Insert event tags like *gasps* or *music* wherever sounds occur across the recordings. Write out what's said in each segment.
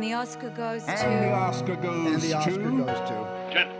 And the Oscar goes And to. the Oscar goes And the Oscar to... goes to. Gentlemen,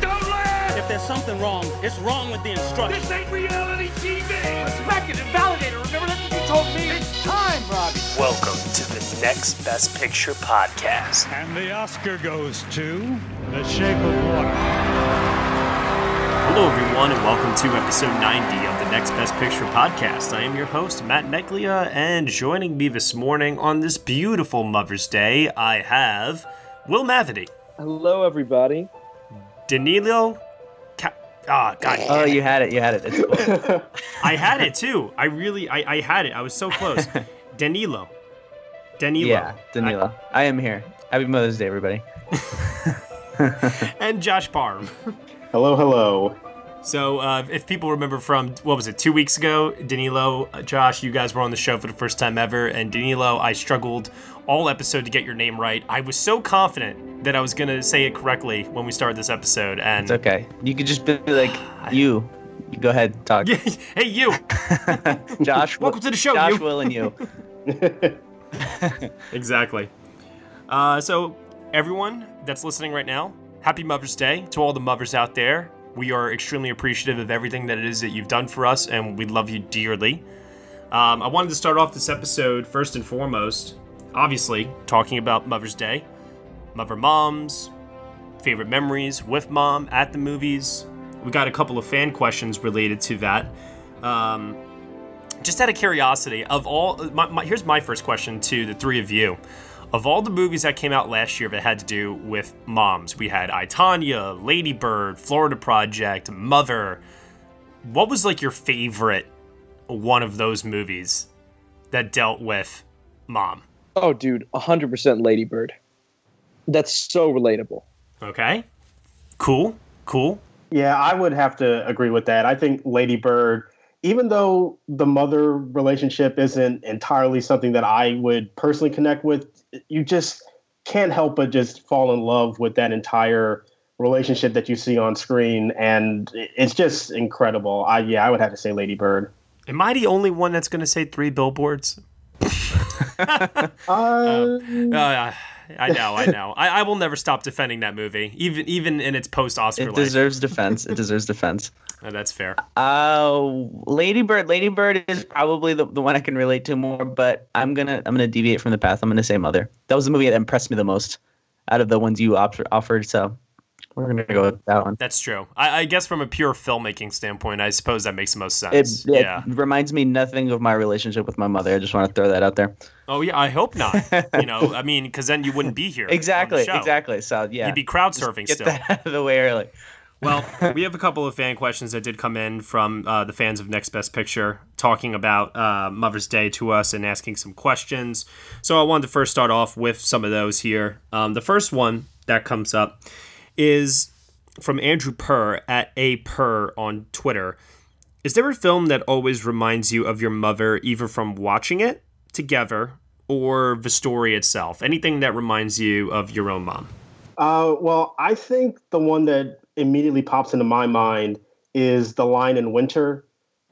Don't laugh! If there's something wrong, it's wrong with the instructions. This ain't reality TV! Respect it and validate it. Remember that's what you told me. It's time, Robbie. Welcome to the Next Best Picture podcast. And the Oscar goes to The Shape of Water. Hello, everyone, and welcome to episode 90 of the Next Best Picture podcast. I am your host, Matt Neglia, and joining me this morning on this beautiful Mother's Day, I have Will Mavity, Hello, everybody. Danilo. Ca- Ah, God. Oh, you had it. You had it. It's cool. *laughs* I had it too. I really, I, I had it. I was so close. *laughs* Danilo. Danilo. yeah, Danilo. I, am here. Happy Mother's Day, everybody. *laughs* and Josh Parham. Hello, hello. So, uh, if people remember from what was it, two weeks ago, Danilo, uh, Josh, you guys were on the show for the first time ever, and Danilo, I struggled all episode to get your name right. I was so confident that I was gonna say it correctly when we started this episode, and It's okay. You could just be like, *sighs* you. You Go ahead, talk. *laughs* hey, you, *laughs* Josh. welcome to the show. Josh, you. Will, and you. *laughs* Exactly. Uh, so, everyone that's listening right now, happy Mother's Day to all the mothers out there. We are extremely appreciative of everything that it is that you've done for us, and we love you dearly. Um, I wanted to start off this episode first and foremost, obviously, talking about Mother's Day, mother moms, favorite memories with mom at the movies. We got a couple of fan questions related to that. Um, just out of curiosity, of all, my, my, here's my first question to the three of you. Of all the movies that came out last year that had to do with moms, we had I Tanya, Lady Bird, Florida Project, Mother. What was like your favorite one of those movies that dealt with mom? Oh, dude, 100% Ladybird. That's so relatable. Okay, cool, cool. Yeah, I would have to agree with that. I think Lady Bird, even though the mother relationship isn't entirely something that I would personally connect with, you just can't help but just fall in love with that entire relationship that you see on screen, and it's just incredible. I yeah, I would have to say Lady Bird. Am I the only one that's going to say three billboards? *laughs* Uh, Uh, I know, I know. I, I will never stop defending that movie, even even in its post Oscar It life. deserves defense. It *laughs* deserves defense. Uh, that's fair. Uh, Ladybird. Ladybird is probably the, the one I can relate to more, but I'm gonna I'm gonna deviate from the path. I'm gonna say Mother. That was the movie that impressed me the most out of the ones you op- offered. So we're gonna go with that one. That's true. I, I guess from a pure filmmaking standpoint, I suppose that makes the most sense. it yeah. reminds me nothing of my relationship with my mother. I just want to throw that out there. Oh yeah. I hope not. you know, *laughs* I mean, because then you wouldn't be here. Exactly, exactly. So yeah, You'd be crowd surfing get still. that *laughs* out of the way early. Well, *laughs* we have a couple of fan questions that did come in from uh, the fans of Next Best Picture talking about uh, Mother's Day to us and asking some questions. So I wanted to first start off with some of those here. Um, the first one that comes up is from Andrew Purr at A Purr on Twitter. Is there a film that always reminds you of your mother, either from watching it together or the story itself? Anything that reminds you of your own mom? Uh, well, I think the one that immediately pops into my mind is The Lion in Winter.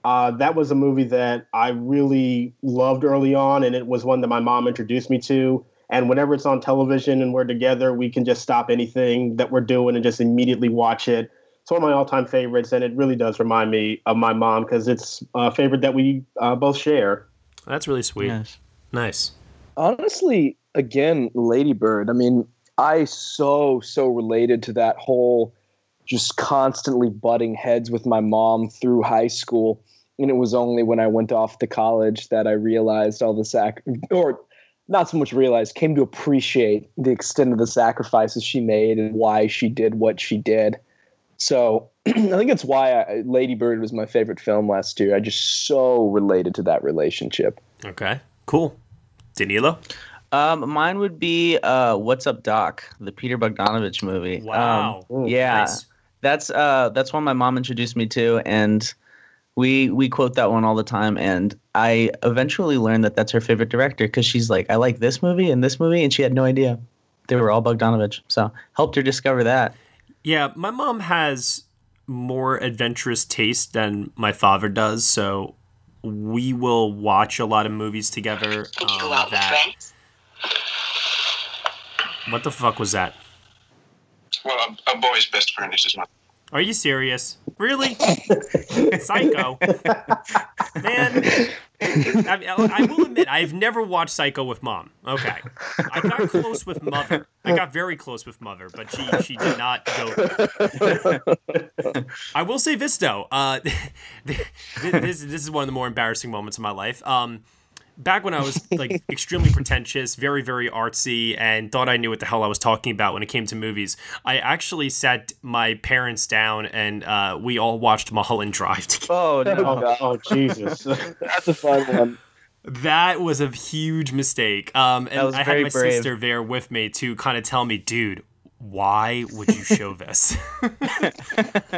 Uh, that was a movie that I really loved early on, and it was one that my mom introduced me to. And whenever it's on television and we're together, we can just stop anything that we're doing and just immediately watch it. It's one of my all-time favorites, and it really does remind me of my mom because it's a favorite that we uh, both share. That's really sweet. Yes. Nice. honestly, again, Ladybird. I mean, I so so related to that whole just constantly butting heads with my mom through high school. And it was only when I went off to college that I realized all the sac or not so much realized, came to appreciate the extent of the sacrifices she made and why she did what she did. So *clears throat* I think it's why I, Lady Bird was my favorite film last year. I just so related to that relationship. Okay. Cool. Danilo? Um, mine would be uh, "What's Up, Doc," the Peter Bogdanovich movie. Wow. Um, yeah, Nice. that's uh, that's one my mom introduced me to, and we we quote that one all the time. And I eventually learned that that's her favorite director because she's like, "I like this movie and this movie," and she had no idea they were all Bogdanovich. So helped her discover that. Yeah, my mom has more adventurous taste than my father does, so we will watch a lot of movies together. um, that- What the fuck was that? Well, a, a boy's best friend is his mother. Are you serious? Really? *laughs* Psycho. Man, I, I will admit, I've never watched Psycho with mom. Okay. I got close with mother. I got very close with mother, but she, she did not go there. I will say this, though. Uh, *laughs* this, this is one of the more embarrassing moments of my life. Um, back when I was like *laughs* extremely pretentious, very very artsy, and thought I knew what the hell I was talking about when it came to movies, I actually sat my parents down and uh, we all watched Mulholland Drive *laughs* together. Oh no! Oh, oh Jesus. *laughs* That's a fun one. That was a huge mistake. Um, That and was I had very my brave. sister there with me to kind of tell me, dude, why would you show this?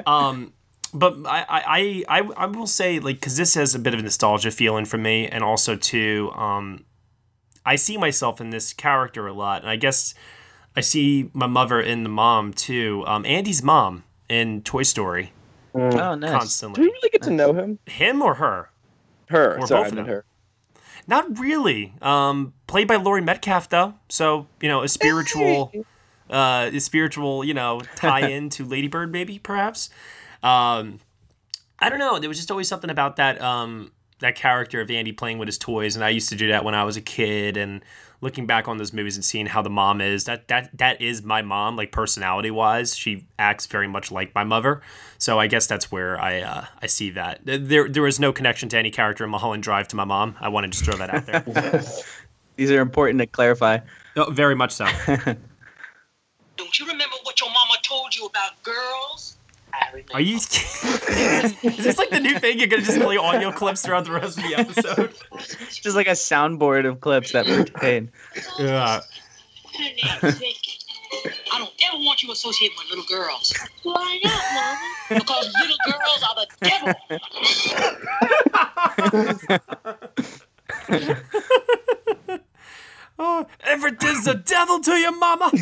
um, but I, I, I, I will say like because this has a bit of a nostalgia feeling for me, and also too, um, I see myself in this character a lot, and I guess I see my mother in the mom too. Um, Andy's mom in Toy Story Oh nice. Do constantly. we really get to know him? Him or her? Her. Or Sorry, both of them. her. Not really. Um, played by Laurie Metcalf though, so you know a spiritual, uh, a spiritual, you know, tie-in to Ladybird, maybe perhaps. Um, I don't know. There was just always something about that um, that character of Andy playing with his toys, and I used to do that when I was a kid. And looking back on those movies and seeing how the mom is, that that that is my mom, like personality wise. She acts very much like my mother. So I guess that's where I uh, I see that. There there was no connection to any character in Mulholland Drive to my mom. I want to just throw that out there. *laughs* These are important to clarify. oh, very much so. *laughs* Don't you remember what your mama told you about girls? I remember. Are you? *laughs* is, this, is this like the new thing? You're gonna just play audio clips throughout the rest of the episode? *laughs* Just like a soundboard of clips that pertain. Yeah. Her name's Vicky. I don't ever want you to associate with little girls. Why not, Mama? Because little girls are the devil. *laughs* Oh, everything's the devil to you, mama. *laughs*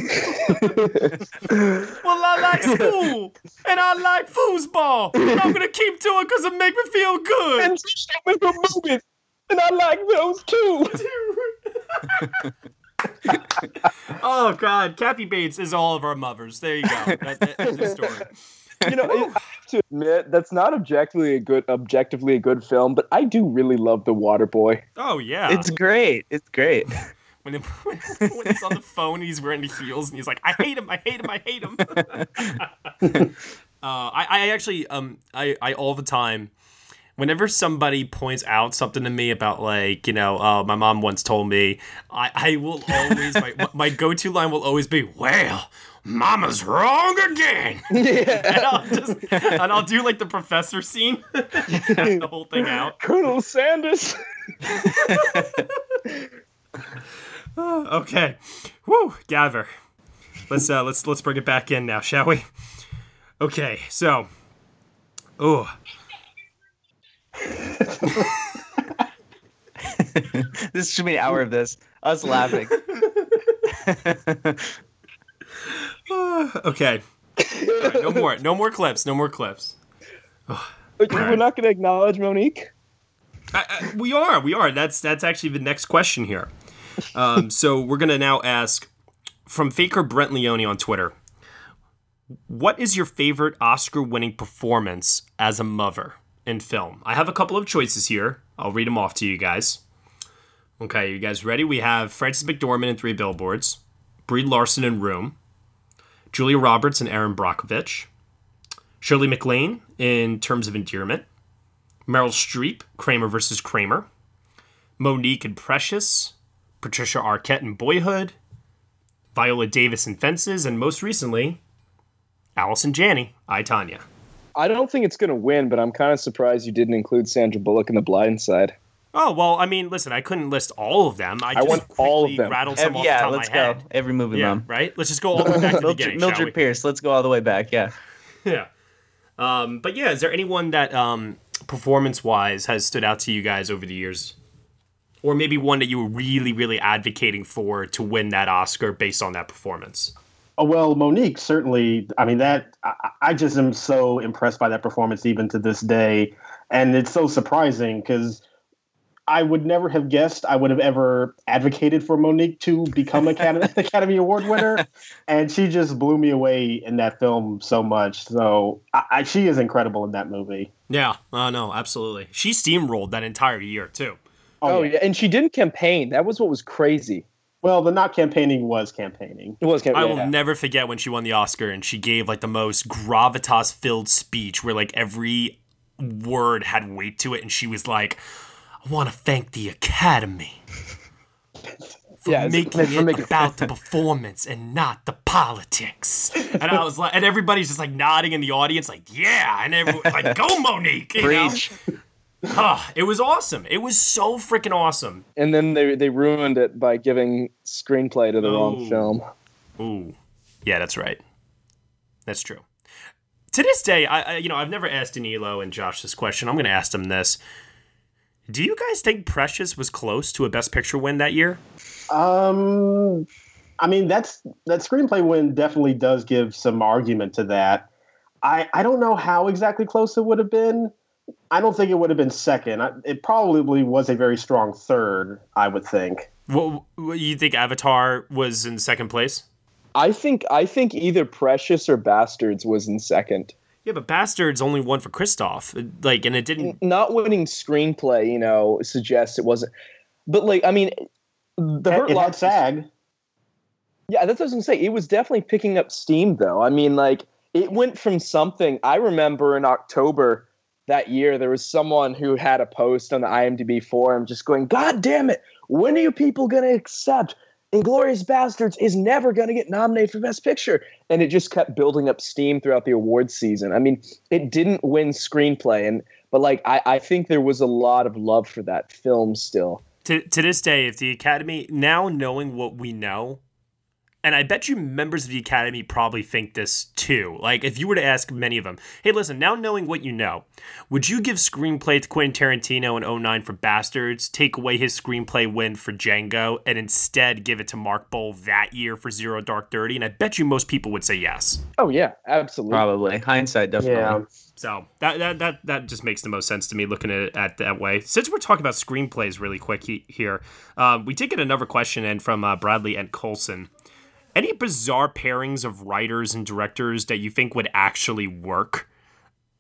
well, I like school and I like foosball. And I'm gonna keep doing because it make me feel good. And stop me from moving. And I like those too. *laughs* oh God, Kathy Bates is all of our mothers. There you go. That, that, that's the story. you know, I have to admit that's not objectively a good, objectively a good film, but I do really love The Water Boy. Oh yeah. It's great. It's great. When, it, *laughs* when he's on the phone, he's wearing the heels, and he's like, "I hate him! I hate him! I hate him!" *laughs* uh, I, I actually, um, I, I all the time, whenever somebody points out something to me about like, you know, uh, my mom once told me, I, I will always my, my go-to line will always be, "Well, Mama's wrong again," *laughs* and I'll just and I'll do like the professor scene, the whole thing out. Colonel Sanders. Okay. Woo, gather. Let's uh let's let's bring it back in now, shall we? Okay, so Oh. *laughs* this should be an hour of this. Us laughing. *laughs* *laughs* okay. All right, no more. No more clips. No more clips. We're not going to acknowledge Monique. I, I, we are. We are. That's that's actually the next question here. Um, so we're gonna now ask from Faker Brent Leone on Twitter. What is your favorite Oscar-winning performance as a mother in film? I have a couple of choices here. I'll read them off to you guys. Okay, you guys ready? We have Frances McDormand in Three Billboards, Brie Larson in Room, Julia Roberts and Erin Brockovich, Shirley MacLaine in Terms of Endearment, Meryl Streep, Kramer versus Kramer, Monique and Precious, Patricia Arquette in Boyhood, Viola Davis in Fences, and most recently, Allison Janney, I Tanya. I don't think it's going to win, but I'm kind of surprised you didn't include Sandra Bullock in The Blind Side. Oh well, I mean, listen, I couldn't list all of them. I, I just want all of them. Rattled some Ev- off yeah, the top let's of my go. head. Every movie, Yeah, mom. right. Let's just go all the way back to the *laughs* Mildred, beginning, shall Mildred we? Pierce. Let's go all the way back. Yeah. *laughs* Yeah. Um, but yeah, is there anyone that um, performance-wise has stood out to you guys over the years, or maybe one that you were really, really advocating for to win that Oscar based on that performance? Oh, well, Monique certainly. I mean, that I, I just am so impressed by that performance even to this day, and it's so surprising because I would never have guessed I would have ever advocated for Monique to become Academy, *laughs* Academy Award winner, and she just blew me away in that film so much. So I, I, she is incredible in that movie. Yeah, uh, no, absolutely. She steamrolled that entire year too. Oh, oh yeah. and she didn't campaign. That was what was crazy. Well, the not campaigning was campaigning. It was campaigning. I campaigning. will never forget when she won the Oscar and she gave like the most gravitas filled speech where like every word had weight to it and she was like, I want to thank the Academy *laughs* for Yeah, it's- making for it making- about the *laughs* performance and not the politics. And I was like, and everybody's just like nodding in the audience, like, yeah, and everyone like, *laughs* go Monique, you know? Preach. Ah, it was awesome. It was so freaking awesome. and then they they ruined it by giving screenplay to the wrong film. Ooh, yeah, that's right. That's true. To this day, I, I you know I've never asked Danilo and Josh this question. I'm going to ask them this. Do you guys think Precious was close to a Best Picture win that year? Um, I mean, that's that screenplay win definitely does give some argument to that. I I don't know how exactly close it would have been. I don't think it would have been second. I, it probably was a very strong third. I would think. What, what you think Avatar was in second place? I think I think either Precious or Bastards was in second. Yeah, but Bastards only won for Christoph. Like, and it didn't. Not winning screenplay, you know, suggests it wasn't. But like, I mean, the Hurt it had Locker- SAG. Yeah, that's what I was gonna say. It was definitely picking up steam, though. I mean, like, it went from something. I remember in October that year, there was someone who had a post on the IMDb forum just going, "God damn it! When are you people gonna accept?" Inglourious Basterds is never going to get nominated for Best Picture. And it just kept building up steam throughout the awards season. I mean, it didn't win screenplay, and but like I, I think there was a lot of love for that film still. To, to this day, if the Academy, now knowing what we know, and I bet you members of the Academy probably think this too. Like, if you were to ask many of them, hey, listen, now knowing what you know, would you give screenplay to Quentin Tarantino in 09 for Bastards, take away his screenplay win for Django, and instead give it to Mark Boal that year for Zero Dark Thirty? And I bet you most people would say yes. Oh, yeah, absolutely. Probably. Hindsight, definitely. Yeah. So that, that that that just makes the most sense to me looking at it at that way. Since we're talking about screenplays really quick he, here, um, we did get another question in from uh, Bradley and Colson. Any bizarre pairings of writers and directors that you think would actually work?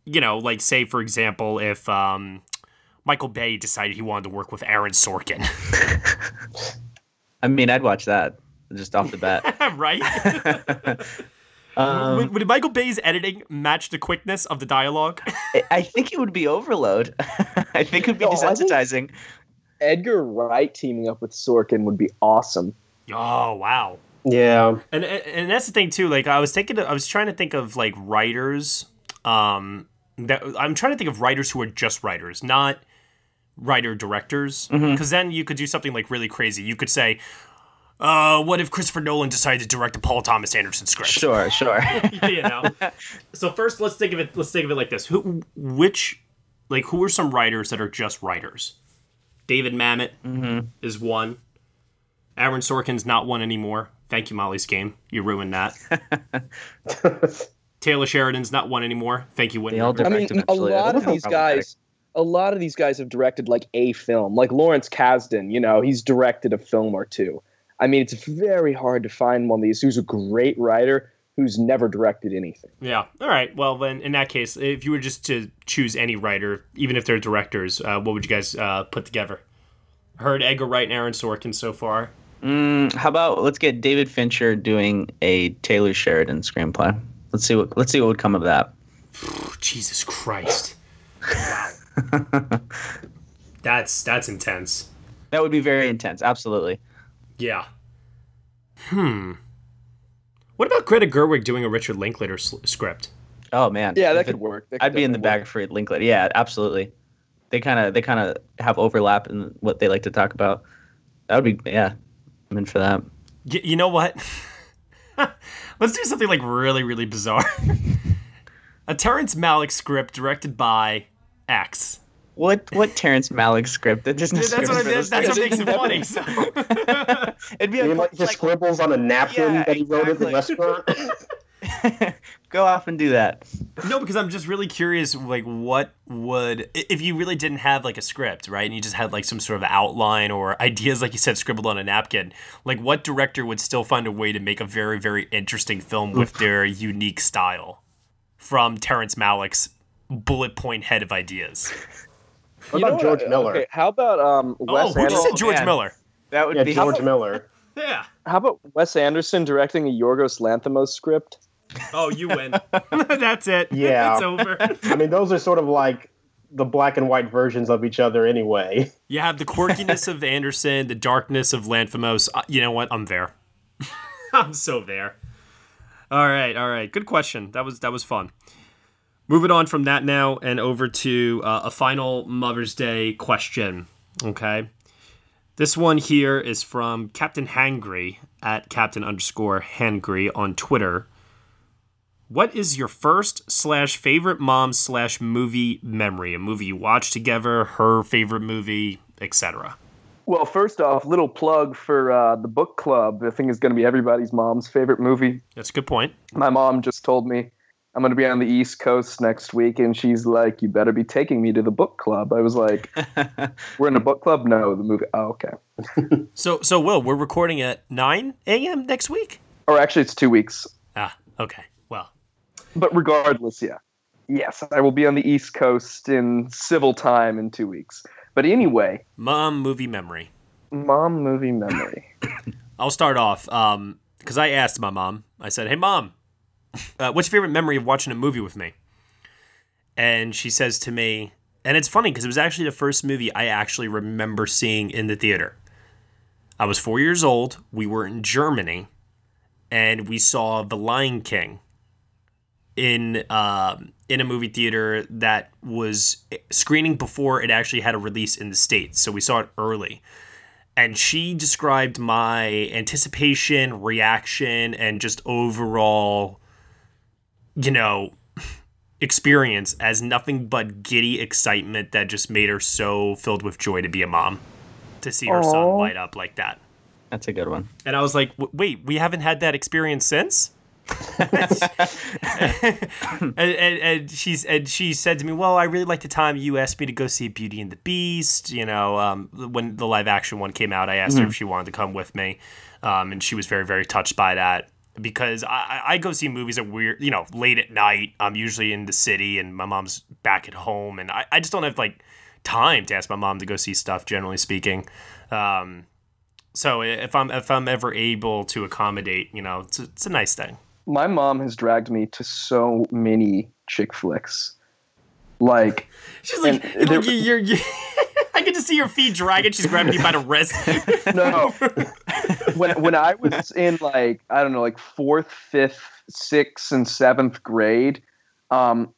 You know, like say for example, if um, Michael Bay decided he wanted to work with Aaron Sorkin, *laughs* I mean, I'd watch that just off the bat. *laughs* right? *laughs* Um, would, would Michael Bay's editing match the quickness of the dialogue? I- I think it would be overload. I think it would be No, desensitizing. Edgar Wright teaming up with Sorkin would be awesome. oh wow. Yeah. and and that's the thing too like i was thinking i was trying to think of like writers um that i'm trying to think of writers who are just writers not writer directors. Because then you could do something like really crazy. You could say uh what if christopher nolan decided to direct a paul thomas anderson script? Sure, sure. *laughs* you know? So first let's think of it let's think of it like this. Who which like who are some writers that are just writers? David mamet is one. Aaron sorkin's not one anymore thank you molly's game. You ruined that. *laughs* Taylor sheridan's not one anymore. Thank you Whitney. I mean, a lot of these guys, a lot of these guys have directed like a film. Like Lawrence Kasdan, you know, he's directed a film or two. I mean, it's very hard to find one of these who's a great writer who's never directed anything. yeah. All right. Well then in that case if you were just to choose any writer even if they're directors uh, what would you guys uh, put together? Heard edgar wright and aaron sorkin so far Mm, how about let's get David Fincher doing a Taylor Sheridan screenplay. Let's see what let's see what would come of that. Jesus Christ. *laughs* that's that's intense. That would be very intense. Absolutely. Yeah. Hmm. What about Greta Gerwig doing a Richard Linklater s- script? Oh man. Yeah, that If could it- work. That I'd be in the definitely bag for Linklater. Yeah, absolutely. they kind of they kind of have overlap in what they like to talk about. That would be yeah, I'm in for that. Y- you know what? *laughs* Let's do something like really, really bizarre. *laughs* a Terrence Malick script directed by X. What what Terrence Malick script? That just That's what, I, that's what makes it funny. So. *laughs* It'd be You a, mean like just scribbles on a napkin Yeah, that he wrote at the restaurant? Go off and do that. No, because I'm just really curious, like, what would if you really didn't have like a script, right, and you just had like some sort of outline or ideas, like you said, scribbled on a napkin. Like, what director would still find a way to make a very, very interesting film with their unique style from Terrence Malick's bullet point head of ideas? What You about know George what? Miller? Okay, how about um Oh, Wes who just said George man. Miller? That would Yeah, be George Miller. Yeah. How about Wes Anderson directing a Yorgos Lanthimos script? Oh, you win. *laughs* That's it. *laughs* Yeah. it's over. I mean, those are sort of like the black and white versions of each other anyway. *laughs* You have the quirkiness of Anderson, the darkness of Lanthimos. Uh, you know what? I'm there. I'm so there. All right, all right. Good question. That was that was fun. Moving on from that now and over to uh, a final Mother's Day question. Okay. This one here is from Captain Hangry at Captain underscore Hangry on Twitter. What is your first slash favorite mom slash movie memory? A movie you watched together, her favorite movie, etc. Well, first off, little plug for uh, the book club. I think is going to be everybody's mom's favorite movie. That's a good point. My mom just told me I'm going to be on the East Coast next week, and she's like, "You better be taking me to the book club." I was like, *laughs* "We're in a book club? No, the movie. Oh, okay. *laughs* So, so Will, we're recording at 9 a.m. next week. Or actually, it's two weeks. Ah, okay. Well, But regardless, yeah, yes, I will be on the East Coast in civil time in two weeks. But anyway, mom movie memory. mom movie memory. *laughs* I'll start off um because I asked my mom. I said, "Hey, mom, uh, what's your favorite memory of watching a movie with me?" And she says to me, and it's funny because it was actually the first movie I actually remember seeing in the theater. I was four years old. We were in Germany, and we saw The Lion King in um, in a movie theater that was screening before it actually had a release in the states. So we saw it early and she described my anticipation, reaction, and just overall, you know, experience as nothing but giddy excitement that just made her so filled with joy to be a mom, to see her son light up like that. That's a good one. And I was like, "W- wait, we haven't had that experience since? *laughs* and, and, and she's and she said to me, "Well, I really like the time you asked me to go see Beauty and the Beast. You know, um, when the live action one came out, I asked her if she wanted to come with me, um, and she was very very touched by that because I, I go see movies at weird, you know, late at night. I'm usually in the city, and my mom's back at home, and I, I just don't have like time to ask my mom to go see stuff. Generally speaking. Um, so if I'm if I'm ever able to accommodate, you know, it's a, it's a nice thing. My mom has dragged me to so many chick flicks. Like, *laughs* She's like, there- you're, you're, *laughs* I get to see your feet dragging. She's grabbing you by the wrist. *laughs* no. when when I was in like I don't know, like fourth, fifth, sixth, and seventh grade, um,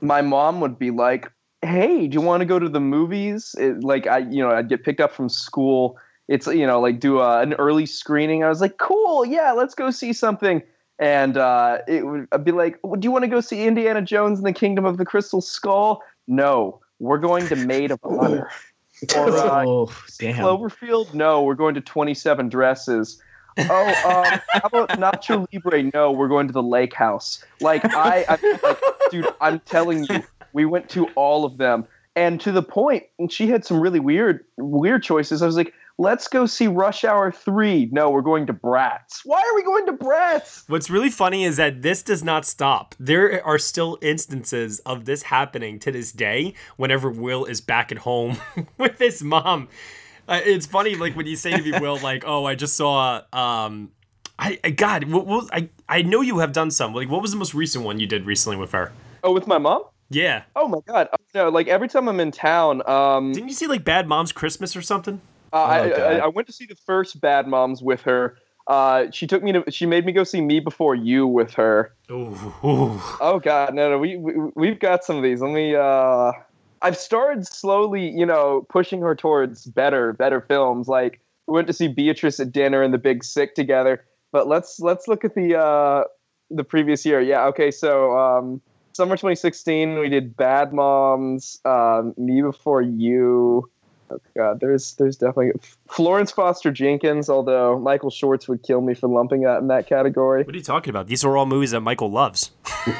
my mom would be like, "Hey, do you want to go to the movies?" It, like I, you know, I'd get picked up from school. It's you know, like do a, an early screening. I was like, "Cool, yeah, let's go see something." And uh, it would I'd be like, "Do you want to go see Indiana Jones and the Kingdom of the Crystal Skull?" No, we're going to Maid of *laughs* Honor. Or, uh, oh, damn. Cloverfield? No, we're going to 27 dresses. Oh, um, how about Nacho Libre? No, we're going to the lake house. Like, I, I like, dude, I'm telling you, we went to all of them. And to the point, she had some really weird, weird choices. I was like, let's go see Rush Hour 3. No, we're going to Bratz. Why are we going to Bratz? What's really funny is that this does not stop. There are still instances of this happening to this day whenever Will is back at home *laughs* with his mom. Uh, it's funny, like when you say to me, *laughs* Will, like, "Oh, I just saw." Um, I, I God, what, what, I I know you have done some. Like, what was the most recent one you did recently with her? Oh, with my mom? Yeah, Oh my God. Oh, no, like every time I'm in town, um, didn't you see like Bad Moms Christmas or something? Uh, I, I, I went to see the first Bad Moms with her. Uh, she took me to. She made me go see Me Before You with her. Ooh, ooh. Oh God, no, no, we, we we've got some of these. Let me. Uh, I've started slowly, you know, pushing her towards better, better films. Like we went to see Beatriz at dinner and The Big Sick together. But let's let's look at the uh, the previous year. Yeah, okay. So um, summer 2016, we did Bad Moms, um, Me Before You. Oh God, there's there's definitely Florence Foster Jenkins. Although Michael Schwartz would kill me for lumping that in that category. What are you talking about? These are all movies that Michael loves.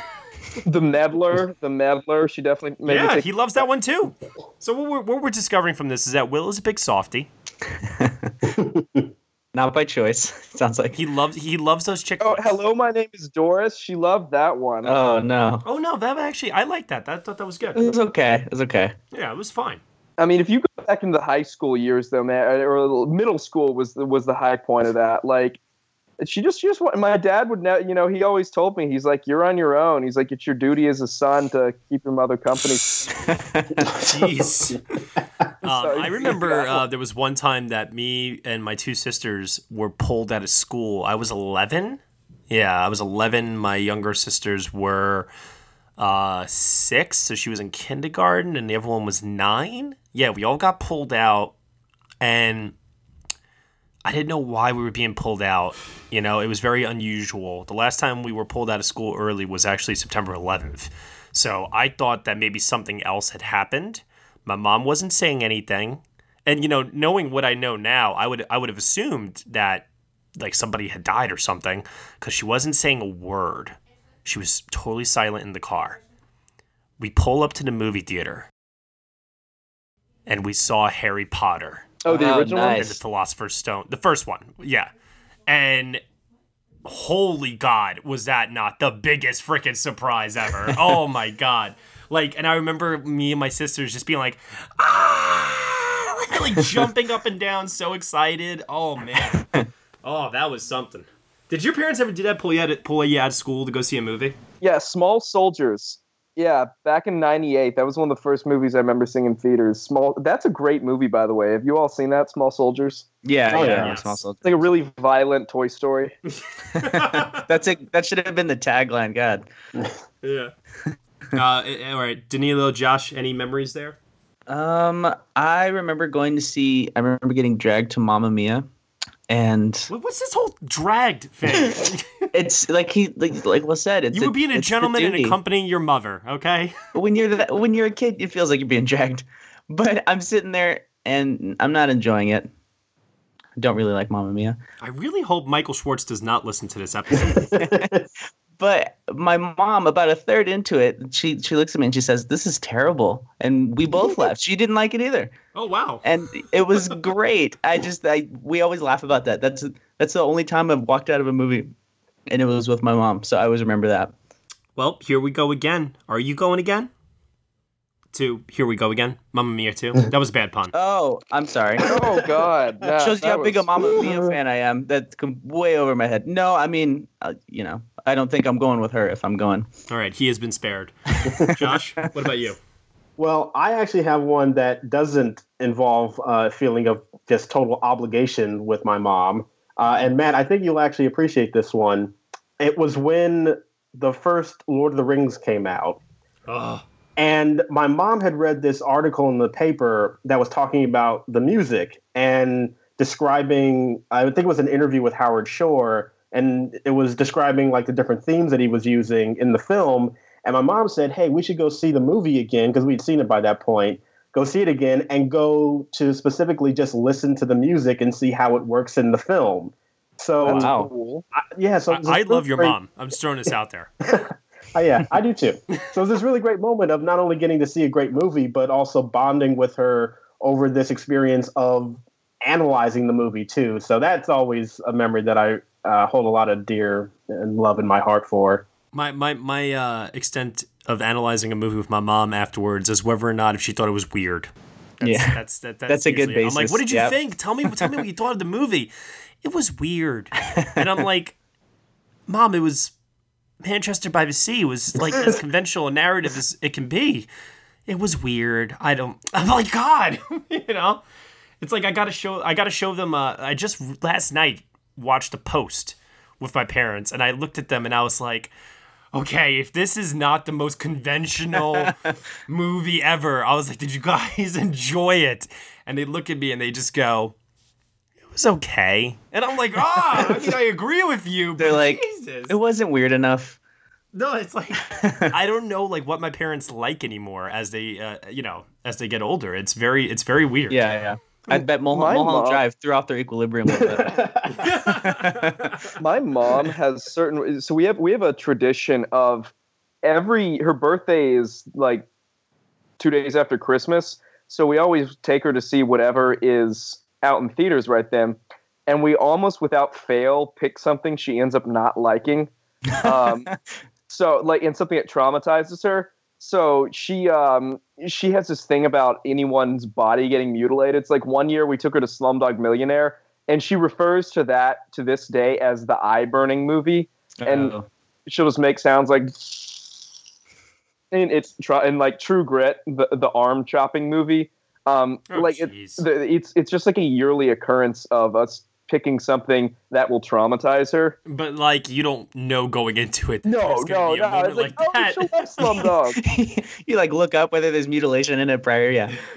*laughs* the Meddler, the Meddler. She definitely made yeah, think- he loves that one too. So what we're, what we're discovering from this is that Will is a big softy. *laughs* Not by choice. *laughs* Sounds like he loves he loves those chick. Oh, hello, my name is Doris. She loved that one. Oh no. Oh no, that actually I like that. That thought that was good. It was okay. It was okay. Yeah, it was fine. I mean, if you go back into the high school years, though, man, or middle school was the, was the high point of that. Like, she just she just my dad would know. You know, he always told me he's like, "You're on your own." He's like, "It's your duty as a son to keep your mother company." *laughs* Jeez. *laughs* Um, I remember uh, there was one time that me and my two sisters were pulled out of school. I was 11. Yeah, I was 11. My younger sisters were uh, six, so she was in kindergarten, and the other one was nine. Yeah, we all got pulled out, and I didn't know why we were being pulled out. You know, it was very unusual. The last time we were pulled out of school early was actually September 11th. So I thought that maybe something else had happened. My mom wasn't saying anything. And you know, knowing what I know now, I would I would have assumed that like somebody had died or something cuz she wasn't saying a word. She was totally silent in the car. We pull up to the movie theater and we saw Harry Potter Oh, the Oh, original and nice. the Philosopher's Stone. The first one, yeah. And holy God, was that not the biggest freaking surprise ever? *laughs* oh my God. Like, and I remember me and my sisters just being like, ah, *laughs* like jumping up and down, so excited. Oh man. *laughs* Oh, that was something. Did your parents ever do that? Pull you out, pull you out of school to go see a movie? Yeah, Small Soldiers. Yeah, back in '98, that was one of the first movies I remember seeing in theaters. Small. That's a great movie, by the way. Have you all seen that? Small Soldiers. Yeah, Oh, yeah. yeah. it's also- It's like a really violent Toy Story. *laughs* *laughs* That's it. That should have been the tagline. God. *laughs* Yeah. uh, all right, Danilo, Josh, any memories there? Um, I remember going to see. I remember getting dragged to Mamma Mia, and What's this whole dragged thing? It's like he like like was said. It's you were being a the gentleman and accompanying your mother, okay? *laughs* when you're the, when you're a kid, it feels like you're being dragged. But I'm sitting there and I'm not enjoying it. I don't really like Mamma Mia. I really hope Michael Schwartz does not listen to this episode. *laughs* *laughs* But my mom, about a third into it, she she looks at me and she says, "This is terrible," and we both laughed. She didn't like it either, oh wow. and it was great. I just I we always laugh about that. That's that's the only time I've walked out of a movie, and it was with my mom. So I always remember that. Well, here we go again. Are you going again? To here we go again. Mamma Mia too. *laughs* That was a bad pun. Oh, I'm sorry. *laughs* Oh God! Yeah, shows you that how big a was- Mamma *laughs* Mia fan I am. That's way over my head. No, I mean, uh, you know, I don't think I'm going with her if I'm going. All right, he has been spared. Josh, what about you? Well, I actually have one that doesn't involve a feeling of just total obligation with my mom. Uh, and Matt, I think you'll actually appreciate this one. It was when the first Lord of the Rings came out. Oh, And my mom had read this article in the paper that was talking about the music and describing, I think it was an interview with Howard Shore, and it was describing like the different themes that he was using in the film. And my mom said, Hey, we should go see the movie again because we'd seen it by that point. Go see it again and go to specifically just listen to the music and see how it works in the film. So, Wow. cool. I, yeah, so I, I this love your great- mom. I'm just throwing this out there. Oh, *laughs* yeah, I do too. So it's this really great moment of not only getting to see a great movie, but also bonding with her over this experience of analyzing the movie too. So that's always a memory that I uh, hold a lot of dear and love in my heart for. My my my uh, extent of analyzing a movie with my mom afterwards is whether or not if she thought it was weird. That's, Yeah. that's that, that's, That's a good usually it. I'm like, what did you yep. think? Tell me, tell me what you thought of the movie. *laughs* It was weird, *laughs* and I'm like, Mom, it was Manchester by the Sea. Was like as *laughs* conventional a narrative as it can be. It was weird. I don't. *laughs* I'm like, God, you know. It's like I gotta show. I gotta show them. Uh, I just last night watched a post with my parents, and I looked at them, and I was like, okay, if this is not the most conventional movie ever, I was like, did you guys enjoy it? And they look at me and they just go, was okay. And I'm like, ah, I mean, I agree with you. *laughs* They're but like, Jesus. it wasn't weird enough. No, it's like *laughs* I don't know like what my parents like anymore as they uh, you know as they get older. It's very it's very weird. Yeah, yeah. I bet Mulholland, My Mulholland mom- Drive threw off their equilibrium a little bit. *laughs* my mom has certain so we have we have a tradition of every her birthday is like two days after christmas so we always take her to see whatever is out in theaters right then and we almost without fail pick something she ends up not liking. Um, *laughs* so like and something that traumatizes her. So she um she has this thing about anyone's body getting mutilated. It's like one year we took her to slumdog millionaire and she refers to that to this day as the eye burning movie. And Oh. she'll just make sounds like and it's try and like true grit the the arm chopping movie um Oh, like it, jeez. the, it's it's just like a yearly occurrence of us picking something that will traumatize her But like you don't know going into it. that no no be a no moment it's like, like oh that. she'll love slumdog you like look up whether there's mutilation in it prior. Yeah. *laughs*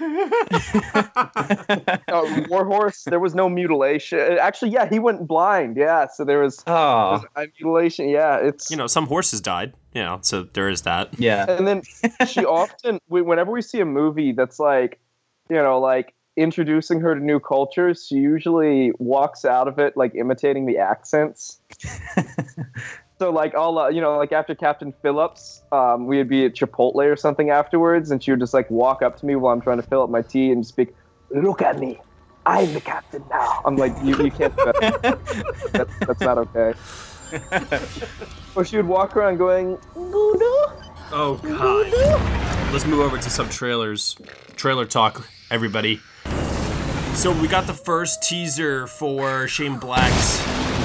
uh, warhorse there was no mutilation actually yeah he went blind yeah so there was, there Oh. was a mutilation yeah it's you know, some horses died. You know, so there is that. Yeah. and then *laughs* she often we- whenever we see a movie that's like you know like introducing her to new cultures she usually walks out of it like imitating the accents *laughs* so like all uh, you know like after captain phillips um, we would be at chipotle or something afterwards and she would just like walk up to me while i'm trying to fill up my tea and speak look at me i'm the captain now i'm like you, you can't do that. *laughs* that's, that's not okay *laughs* or she would walk around going Oh god. Let's move over to some trailers. Trailer talk, everybody. So we got the first teaser for Shane Black's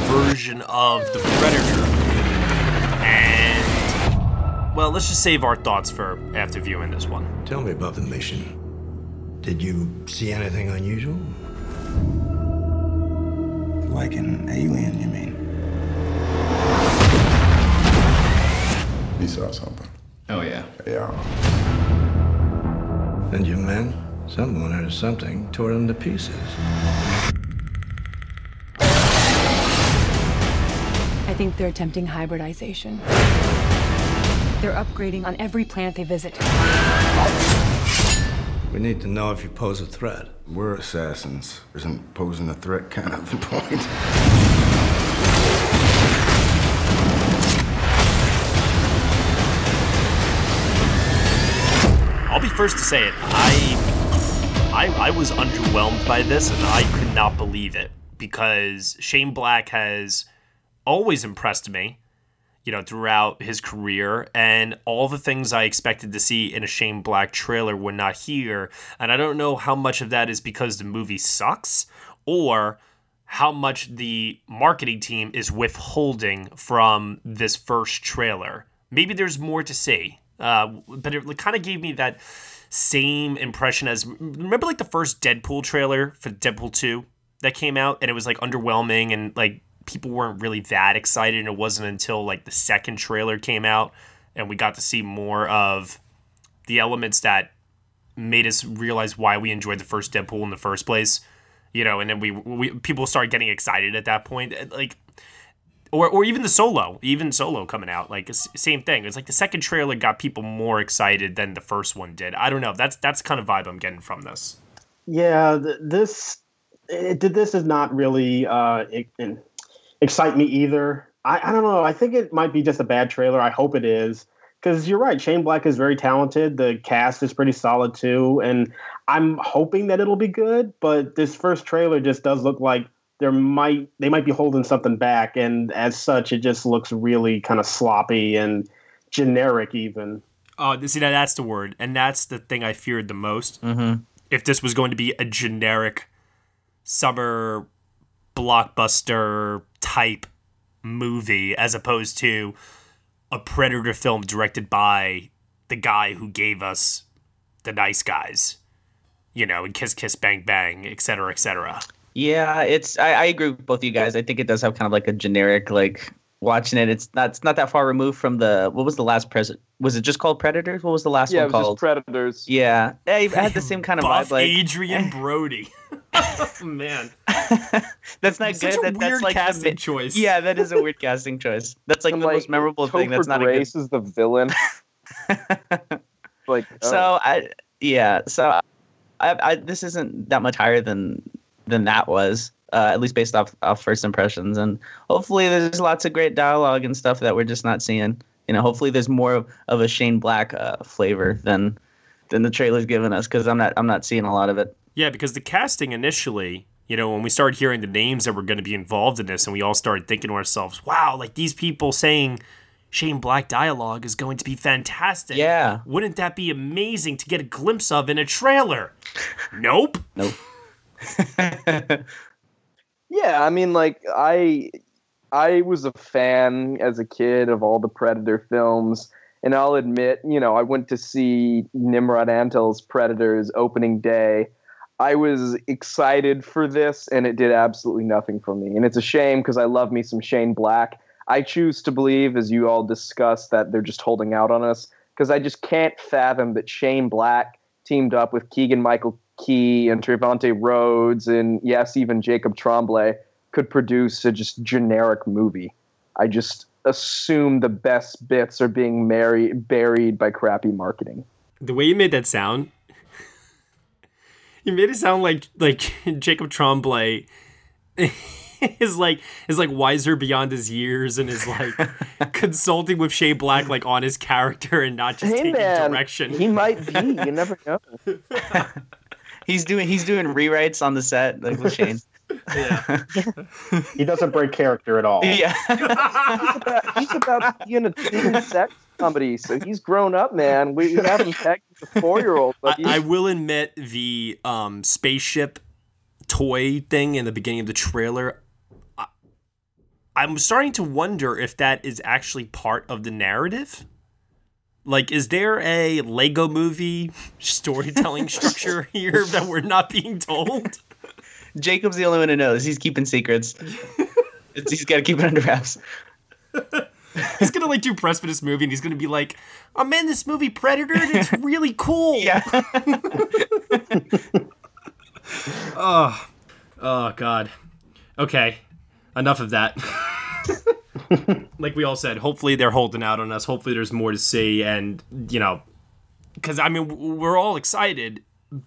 version of The Predator. And well, let's just save our thoughts for after viewing this one. Tell me about the mission. Did you see anything unusual? Like an alien, you mean? He saw something. Oh, yeah. Yeah. And your men? Someone or something tore them to pieces. I think they're attempting hybridization. They're upgrading on every planet they visit. We need to know if you pose a threat. We're assassins. Isn't posing a threat kind of the point? I'll be first to say it. I, I, I was underwhelmed by this, and I could not believe it because Shane Black has always impressed me, you know, throughout his career, and all the things I expected to see in a Shane Black trailer were not here. And I don't know how much of that is because the movie sucks, or how much the marketing team is withholding from this first trailer. Maybe there's more to see, uh, but it kind of gave me that same impression as remember like the first Deadpool trailer for Deadpool 2 that came out and it was like underwhelming and like people weren't really that excited and it wasn't until like the second trailer came out and we got to see more of the elements that made us realize why we enjoyed the first Deadpool in the first place you know and then we, we people started getting excited at that point. Like or, or even the solo even solo coming out like same thing it's like the second trailer got people more excited than the first one did i don't know that's that's kind of vibe i'm getting from this Yeah, th- this it, this does not really uh, it, it excite me either. I, I don't know. I think it might be just a bad trailer. I hope it is because you're right. Shane Black is very talented. The cast is pretty solid too, and I'm hoping that it'll be good. But this first trailer just does look like there might they might be holding something back, and as such, it just looks really kind of sloppy and generic even. oh see that that's the word and that's the thing i feared the most Mm-hmm. if this was going to be a generic summer blockbuster type movie as opposed to a predator film directed by the guy who gave us the nice guys you know and kiss kiss bang bang et cetera et cetera Yeah, it's I, I agree with both of you guys. I think it does have kind of like a generic like watching it. It's not it's not that far removed from the what was the last present? Was it just called Predators? What was the last yeah, one it was called? just Predators. yeah, yeah, it had the *laughs* same kind of Buff vibe. Like Adrien *laughs* Brody. oh, *laughs* man. that's not Such good. a that, weird that's like the casting mi- choice. Yeah, that is a weird casting choice. That's like And, the most memorable thing. That's Topher not a good. Grace is the villain. like oh. So I yeah, so I, I this isn't that much higher than than that was. Uh, at least based off, off first impressions, and hopefully there's lots of great dialogue and stuff that we're just not seeing. You know, hopefully there's more of, of a Shane Black uh, flavor than than the trailer's given us because I'm not I'm not seeing a lot of it. Yeah, because the casting initially, you know, when we started hearing the names that were going to be involved in this, and we all started thinking to ourselves, wow, like these people saying Shane Black dialogue is going to be fantastic. Yeah. Wouldn't that be amazing to get a glimpse of in a trailer? *laughs* nope. Nope. *laughs* Yeah, I mean, like I, I was a fan as a kid of all the Predator films, and I'll admit, you know, I went to see Nimrod Antal's Predators opening day. I was excited for this, and it did absolutely nothing for me, and it's a shame because I love me some Shane Black. I choose to believe, as you all discussed, that they're just holding out on us because I just can't fathom that Shane Black teamed up with Keegan Michael Key and Trevante Rhodes and yes, even Jacob Tremblay could produce a just generic movie. I just assume the best bits are being marry- buried by crappy marketing. The way you made that sound, you made it sound like like *laughs* Jacob Tremblay *laughs* is like is like wiser beyond his years and is like *laughs* consulting with Shane Black like on his character and not just Hey taking man, direction. he might be. You never know. He's doing he's doing rewrites on the set like with Shane. Yeah. he doesn't break character at all. *laughs* Yeah. he's, *laughs* about, he's about to be in a teen sex comedy, so he's grown up, man. We, we have him pegged as a four year old, I, I will admit the um, spaceship toy thing in the beginning of the trailer. I, I'm starting to wonder if that is actually part of the narrative. Like, is there a Lego movie storytelling structure *laughs* here that we're not being told? Jacob's the only one who knows. He's keeping secrets. He's got to keep it under wraps. He's gonna like do press for this movie, and he's gonna be like, oh, "I'm in this movie Predator, and it's really cool." *laughs* Yeah. oh, *laughs* oh God. Okay, enough of that. *laughs* like we all said, hopefully they're holding out on us. Hopefully there's more to see, and you know, because I mean we're all excited.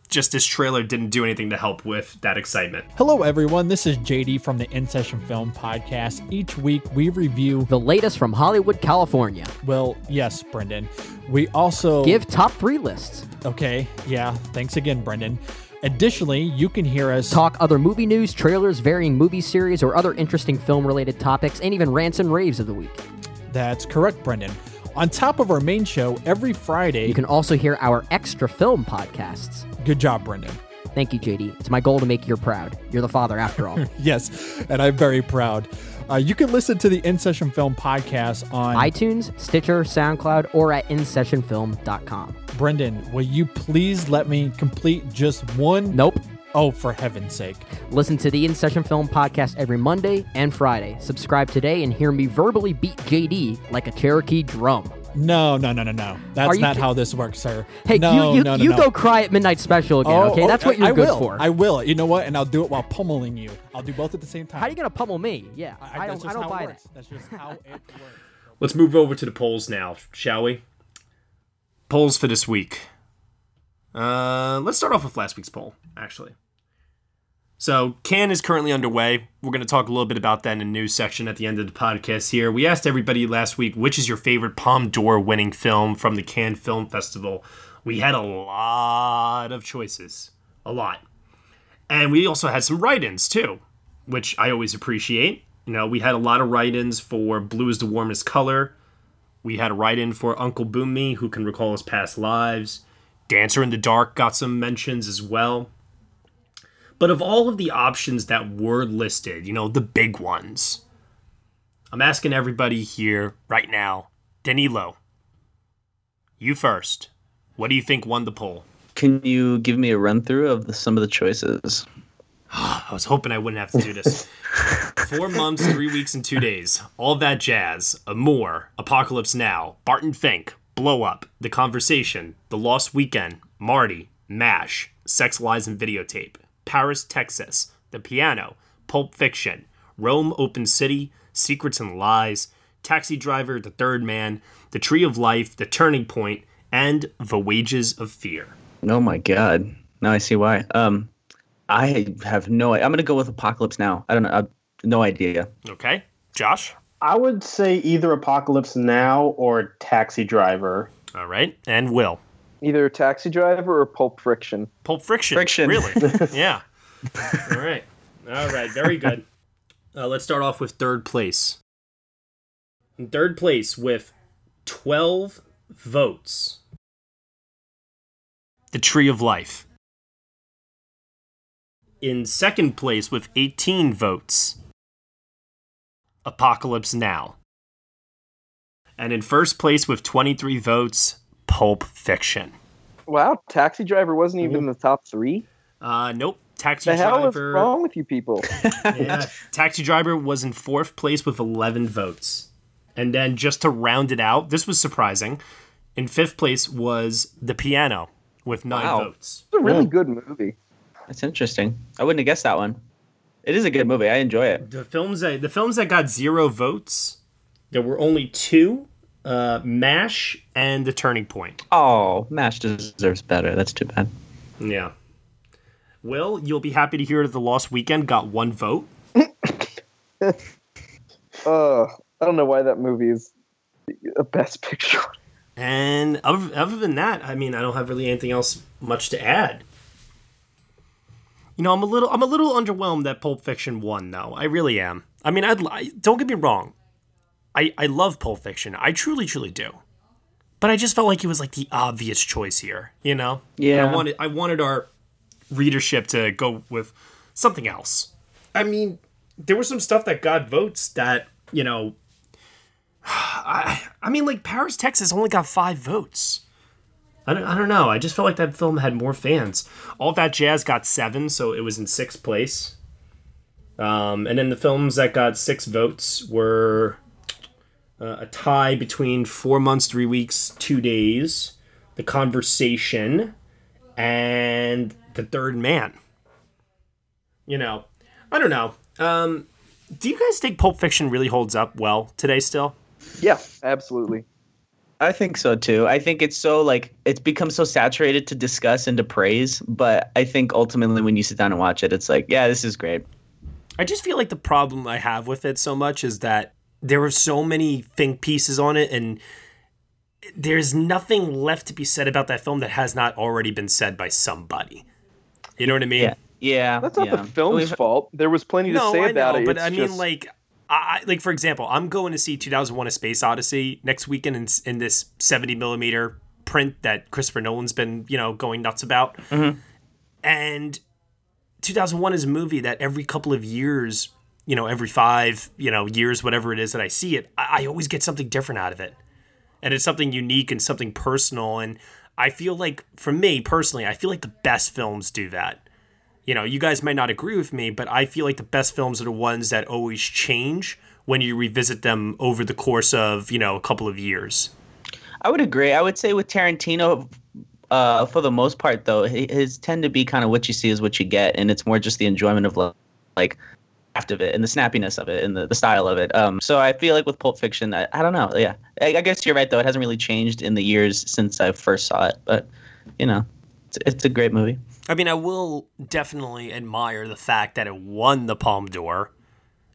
Just this trailer didn't do anything to help with that excitement. Hello, everyone. This is JD from the In Session Film Podcast. Each week we review the latest from Hollywood, California. Well, yes, Brendan. We also give top three lists. Okay, yeah. Thanks again, Brendan. Additionally, you can hear us talk other movie news, trailers, varying movie series, or other interesting film related topics, and even rants and raves of the week. That's correct, Brendan. On top of our main show, every Friday, you can also hear our extra film podcasts. Good job, Brendan. Thank you, JD. It's my goal to make you proud. You're the father, after all. *laughs* yes, and I'm very proud. Uh, you can listen to the In Session Film podcast on iTunes, Stitcher, SoundCloud, or at InSessionFilm.com. Brendan, will you please let me complete just one? Nope. Oh, for heaven's sake. Listen to the In Session Film podcast every Monday and Friday. Subscribe today and hear me verbally beat JD like a Cherokee drum. No, no, no, no, no. That's not how this works, sir. Hey, no, you you, no, no, you no. go cry at midnight special again, Oh, okay? That's what you're I good will. for. I will. You know what? And I'll do it while pummeling you. I'll do both at the same time. How are you gonna pummel me? Yeah, I, that's don't. just I don't it buy that. That's just how it works. *laughs* Let's move over to the polls now, shall we? Polls for this week. Uh, let's start off with last week's poll, actually. So, Cannes is currently underway. We're going to talk a little bit about that in the news section at the end of the podcast here. We asked everybody last week, which is your favorite Palme d'Or winning film from the Cannes Film Festival? We had a lot of choices. A lot. And we also had some write ins, too, which I always appreciate. You know, we had a lot of write ins for Blue is the Warmest Color. We had a write in for Uncle Boonmee, who can recall his past lives. Dancer in the Dark got some mentions as well. But of all of the options that were listed, you know, the big ones, I'm asking everybody here right now, Danilo, you first. What do you think won the poll? Can you give me a run through of the, some of the choices? *sighs* I was hoping I wouldn't have to do this. *laughs* Four months, three weeks, and two days. All that jazz. More. Apocalypse Now. Barton Fink. Blow Up. The Conversation. The Lost Weekend. Marty. MASH. Sex, Lies, and Videotape. Paris, Texas. The Piano. Pulp Fiction. Rome, Open City. Secrets and Lies. Taxi Driver. The Third Man. The Tree of Life. The Turning Point. And The Wages of Fear. Oh my god. Now I see why. Um, I have no. I'm gonna go with Apocalypse Now. I don't know. I, no idea. Okay, Josh. I would say either Apocalypse Now or Taxi Driver. All right, and Will. Either Taxi Driver or Pulp Friction. Pulp Friction. Friction. Really? *laughs* yeah. All right. All right. Very good. Uh, let's start off with third place. In third place with 12 votes. The Tree of Life. In second place with 18 votes. Apocalypse Now. And in first place with 23 votes, Pulp Fiction. Wow, Taxi Driver wasn't even in the top three. Uh, nope. Taxi The hell is Driver. wrong with you people? *laughs* yeah. Taxi Driver was in fourth place with 11 votes. And then just to round it out, this was surprising. In fifth place was The Piano with nine Wow. votes. It's a really good movie. That's interesting. I wouldn't have guessed that one. It is a good movie. I enjoy it. The films that the films that got zero votes, there were only two: uh, Mash and The Turning Point. Oh, Mash deserves better. That's too bad. Yeah. Will, you'll be happy to hear that The Lost Weekend got one vote. *laughs* Uh, I don't know why that movie is a best picture. And other, other than that, I mean, I don't have really anything else much to add. You know, I'm a little, I'm a little underwhelmed that Pulp Fiction won, though. I really am. I mean, I'd, I, don't get me wrong. I, I love Pulp Fiction. I truly, truly do. But I just felt like it was like the obvious choice here. You know? And Yeah. I wanted, I wanted our readership to go with something else. I mean, there was some stuff that got votes that you know. *sighs* I, I mean, like Paris, Texas only got five votes. I don't, I don't know. I just felt like that film had more fans. All that jazz got seven, so it was in sixth place. Um, and then the films that got six votes were uh, a tie between Four Months, Three Weeks, Two Days, The Conversation, and The Third Man. You know, I don't know. Um, do you guys think Pulp Fiction really holds up well today still? Yeah, absolutely. I think so too. I think it's so like it's become so saturated to discuss and to praise, but I think ultimately when you sit down and watch it, it's like, yeah, this is great. I just feel like the problem I have with it so much is that there were so many think pieces on it, and there's nothing left to be said about that film that has not already been said by somebody. You know what I mean? Yeah. Yeah. That's not yeah. the film's fault. There was plenty to no, say I about know, it. but It's I mean, just- like, I, I- like for example, I'm going to see 2001: A Space Odyssey next weekend in, in this 70 millimeter print that Christopher Nolan's been, you know, going nuts about. Mm-hmm. And 2001 is a movie that every couple of years, you know, every five, you know, years, whatever it is that I see it, I, I always get something different out of it, and it's something unique and something personal. And I feel like, for me personally, I feel like the best films do that you know, you guys might not agree with me, but I feel like the best films are the ones that always change when you revisit them over the course of, you know, a couple of years. I would agree. I would say with Tarantino, uh, for the most part, though, hi- his tend to be kind of what you see is what you get, and it's more just the enjoyment of like craft of it and the snappiness of it and the, the style of it. Um, so I feel like with Pulp Fiction, I, I don't know. Yeah, I, I guess you're right though. It hasn't really changed in the years since I first saw it, but you know, it's, it's a great movie. I mean, I will definitely admire the fact that it won the Palme d'Or,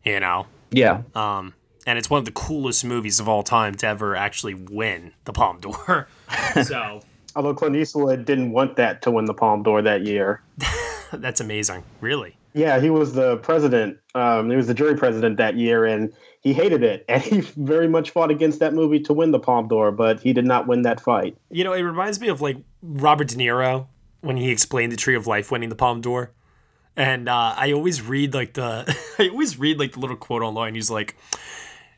you know. Yeah. Um, and it's one of the coolest movies of all time to ever actually win the Palme d'Or. *laughs* so Although Clint Eastwood didn't want that to win the Palme d'Or that year. *laughs* that's amazing, really. Yeah, he was the president. Um, he was the jury president that year, and he hated it. *laughs* And he very much fought against that movie to win the Palme d'Or, but he did not win that fight. You know, it reminds me of like Robert De Niro when he explained the Tree of Life winning the Palme d'Or. And uh, I always read like the *laughs* I always read like the little quote online. He's like,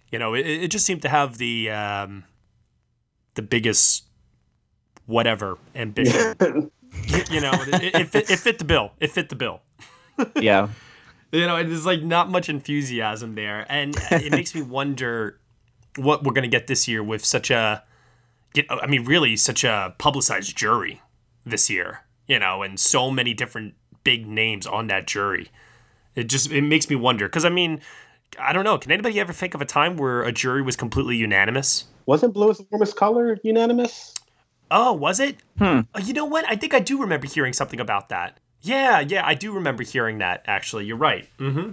you know, it, it just seemed to have the um, the biggest whatever ambition. you, *laughs* you know, it, it, fit, it fit the bill. It fit the bill. Yeah. *laughs* You know, there's like not much enthusiasm there, and it makes me wonder what we're gonna get this year with such a, get. I mean, really, such a publicized jury this year. You know, and so many different big names on that jury. It just it makes me wonder because I mean, I don't know. Can anybody ever think of a time where a jury was completely unanimous? Wasn't blue is the warmest color unanimous? Oh, was it? Hmm. Uh, you know what? I think I do remember hearing something about that. Yeah, yeah, I do remember hearing that. Actually, you're right. Mm-hmm.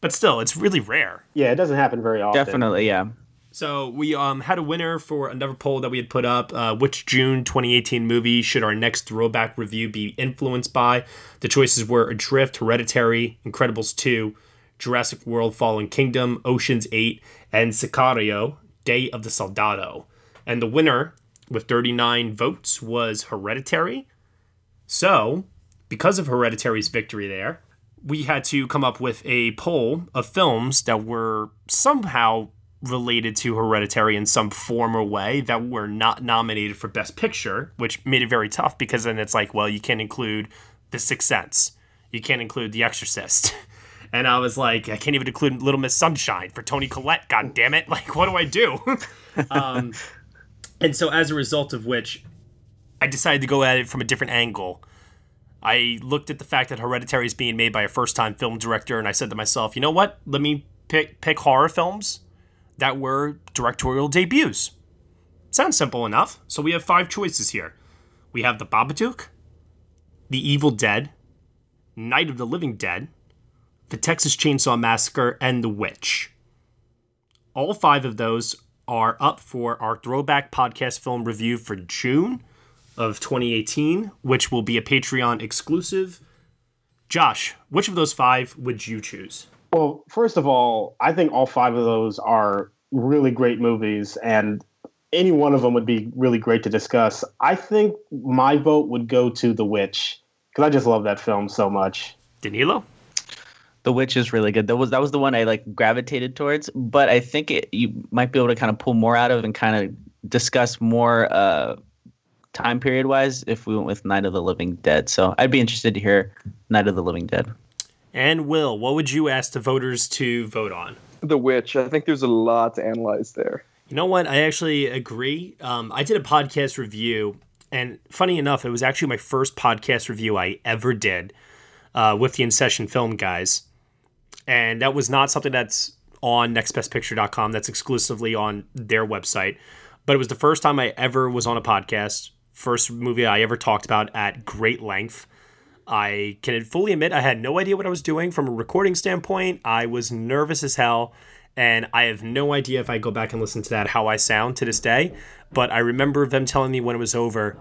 But still, it's really rare. Yeah, it doesn't happen very often. Definitely, yeah. So we um, had a winner for another poll that we had put up. Uh, which June 2018 movie should our next throwback review be influenced by? The choices were Adrift, Hereditary, Incredibles 2, Jurassic World Fallen Kingdom, Ocean's 8, and Sicario, Day of the Soldado. And the winner, with 39 votes, was Hereditary. So, because of Hereditary's victory there, we had to come up with a poll of films that were somehow related to Hereditary in some form or way that were not nominated for Best Picture, which made it very tough because then it's like, well, you can't include The Sixth Sense, you can't include The Exorcist. *laughs* And I was like, I can't even include Little Miss Sunshine for Toni Collette. God damn it! *laughs* Like, what do I do? *laughs* um, and so, as a result of which, I decided to go at it from a different angle. I looked at the fact that Hereditary is being made by a first-time film director, and I said to myself, you know what? Let me pick pick horror films that were directorial debuts. Sounds simple enough. So we have five choices here. We have The Babadook, The Evil Dead, Night of the Living Dead, The Texas Chainsaw Massacre, and The Witch. All five of those are up for our throwback podcast film review for June of 2018, which will be a Patreon exclusive. Josh, which of those five would you choose? Well, first of all, I think all five of those are really great movies, and any one of them would be really great to discuss. I think my vote would go to The Witch because I just love that film so much. Danilo? The Witch is really good. That was that was the one I like gravitated towards, but I think it, you might be able to kind of pull more out of and kind of discuss more uh, time period wise if we went with Night of the Living Dead. So I'd be interested to hear Night of the Living Dead. And Will, what would you ask the voters to vote on? The Witch. I think there's a lot to analyze there. You know what? I actually agree. Um, I did a podcast review, and funny enough, it was actually my first podcast review I ever did uh, with the In Session Film guys. And that was not something that's on nextbestpicture.com, that's exclusively on their website. But it was the first time I ever was on a podcast, first movie I ever talked about at great length. I can fully admit I had no idea what I was doing from a recording standpoint. I was nervous as hell, and I have no idea if I go back and listen to that how I sound to this day. But I remember them telling me when it was over,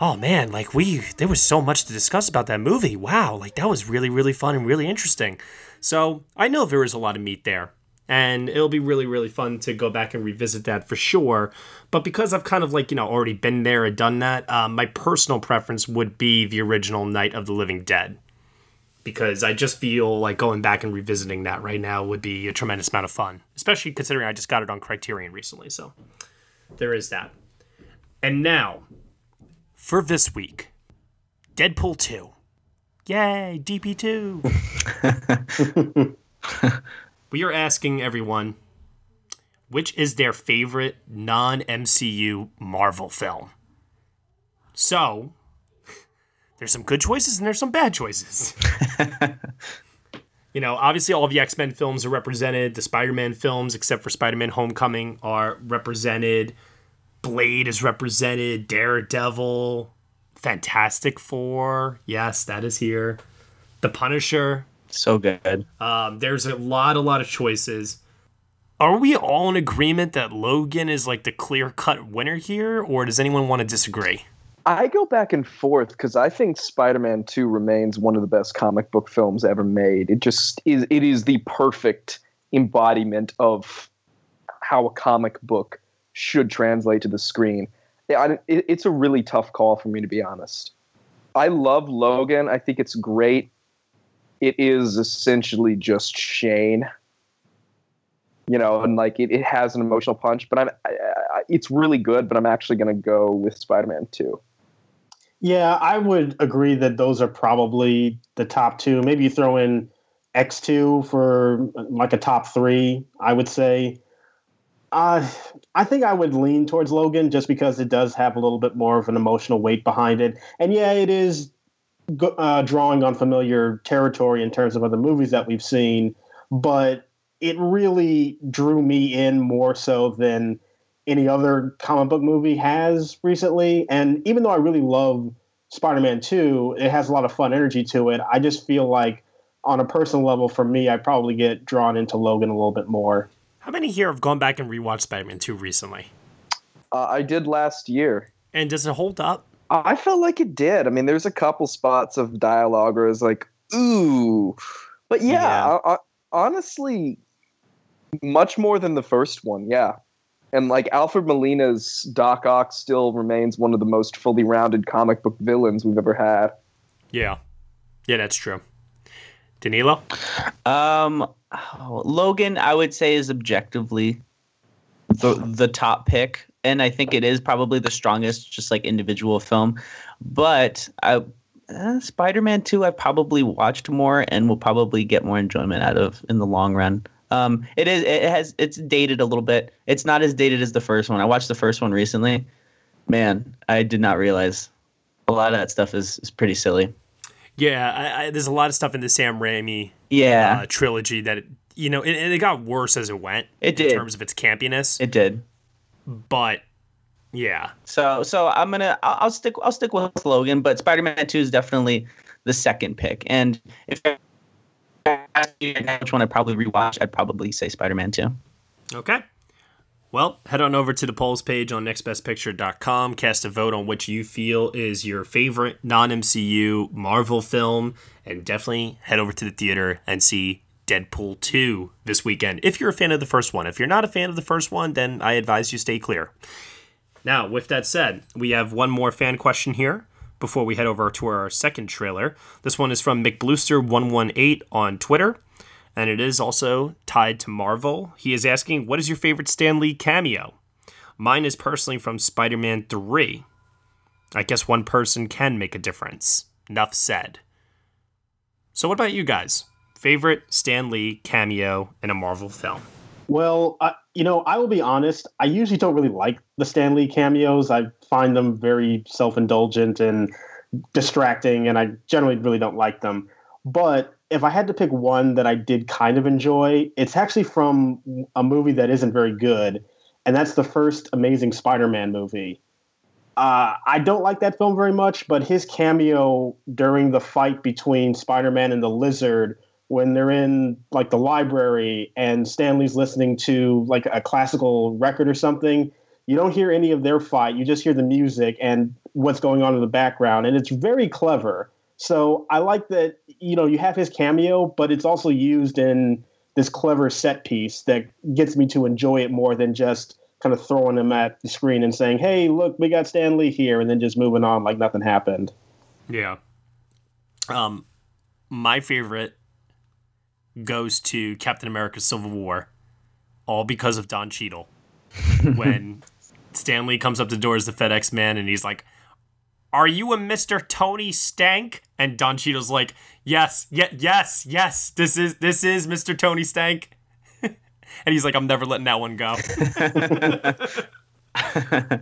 "Oh man, like we there was so much to discuss about that movie. Wow, like that was really really fun and really interesting." So I know there was a lot of meat there. And it'll be really, really fun to go back and revisit that for sure. But because I've kind of like, you know, already been there and done that, um, my personal preference would be the original Night of the Living Dead. Because I just feel like going back and revisiting that right now would be a tremendous amount of fun, especially considering I just got it on Criterion recently. So there is that. And now, for this week Deadpool 2. Yay, DP2. *laughs* *laughs* we are asking everyone which is their favorite non MCU Marvel film. So, there's some good choices and there's some bad choices. *laughs* you know, obviously, all of the X Men films are represented, the Spider Man films, except for Spider Man Homecoming, are represented. Blade is represented, Daredevil, Fantastic Four, yes, that is here. The Punisher, so good. um, there's a lot, a lot of choices. Are we all in agreement that Logan is like the clear cut winner here, or does anyone want to disagree? I go back and forth because I think Spider-Man 2 remains one of the best comic book films ever made. It just is it is the perfect embodiment of how a comic book should translate to the screen. Yeah, I- it- it's a really tough call for me to be honest. I love Logan. I think it's great. It is essentially just Shane. You know, and like it, it has an emotional punch, but I'm I, I, it's really good, but I'm actually going to go with Spider-Man 2. Yeah, I would agree that those are probably the top two. Maybe you throw in X2 for like a top three, I would say. Uh, I think I would lean towards Logan just because it does have a little bit more of an emotional weight behind it. And yeah, it is uh, drawing on familiar territory in terms of other movies that we've seen, but it really drew me in more so than any other comic book movie has recently. And even though I really love Spider Man 2, it has a lot of fun energy to it. I just feel like, on a personal level, for me, I probably get drawn into Logan a little bit more. How many here have gone back and rewatched Spider Man 2 recently? Uh, I did last year. And does it hold up? I felt like it did. I mean, there's a couple spots of dialogue where it's like, ooh. But yeah, yeah. I, I, honestly, much more than the first one, yeah. And like Alfred Molina's Doc Ock still remains one of the most fully rounded comic book villains we've ever had. Yeah. Yeah, that's true. Danilo? Um, oh, Logan, I would say, is objectively the the top pick, and I think it is probably the strongest, just like individual film. But I, uh, Spider-Man Two, I probably watched more and will probably get more enjoyment out of in the long run. Um, it is it has it's dated a little bit. It's not as dated as the first one. I watched the first one recently. Man, I did not realize a lot of that stuff is is pretty silly. Yeah, I, I, there's a lot of stuff in the Sam Raimi yeah uh, trilogy that it, you know, it, it got worse as it went. It did in terms of its campiness. It did, but yeah. So so I'm gonna I'll, I'll stick I'll stick with Logan, but Spider-Man Two is definitely the second pick. And if which one I'd probably rewatch, I'd probably say Spider-Man Two. Okay. Well, head on over to the polls page on nextbestpicture.com. Cast a vote on which you feel is your favorite non MCU Marvel film. And definitely head over to the theater and see Deadpool 2 this weekend if you're a fan of the first one. If you're not a fan of the first one, then I advise you stay clear. Now, with that said, we have one more fan question here before we head over to our second trailer. This one is from McBlooster118 on Twitter and it is also tied to Marvel. He is asking, What is your favorite Stan Lee cameo? Mine is personally from Spider Man 3. I guess one person can make a difference. Enough said. So, what about you guys? Favorite Stan Lee cameo in a Marvel film? Well, you know, I will be honest. I usually don't really like the Stan Lee cameos. I find them very self indulgent and distracting, and I generally really don't like them. But if I had to pick one that I did kind of enjoy, it's actually from a movie that isn't very good, and that's the first Amazing Spider-Man movie. Uh, I don't like that film very much, but his cameo during the fight between Spider-Man and the Lizard, when they're in like the library and Stan Lee's listening to like a classical record or something, you don't hear any of their fight. You just hear the music and what's going on in the background, and it's very clever so I like that, you know, you have his cameo, but it's also used in this clever set piece that gets me to enjoy it more than just kind of throwing him at the screen and saying, hey, look, we got Stan Lee here, and then just moving on like nothing happened. Yeah. Um, my favorite goes to Captain America Civil War, all because of Don Cheadle. *laughs* when Stan Lee comes up the door as the FedEx man and he's like, are you a Mr. Tony Stank? And Don Cheadle's like, yes, yeah, yes, yes, this is this is Mr. Tony Stank. *laughs* and he's like, I'm never letting that one go. *laughs*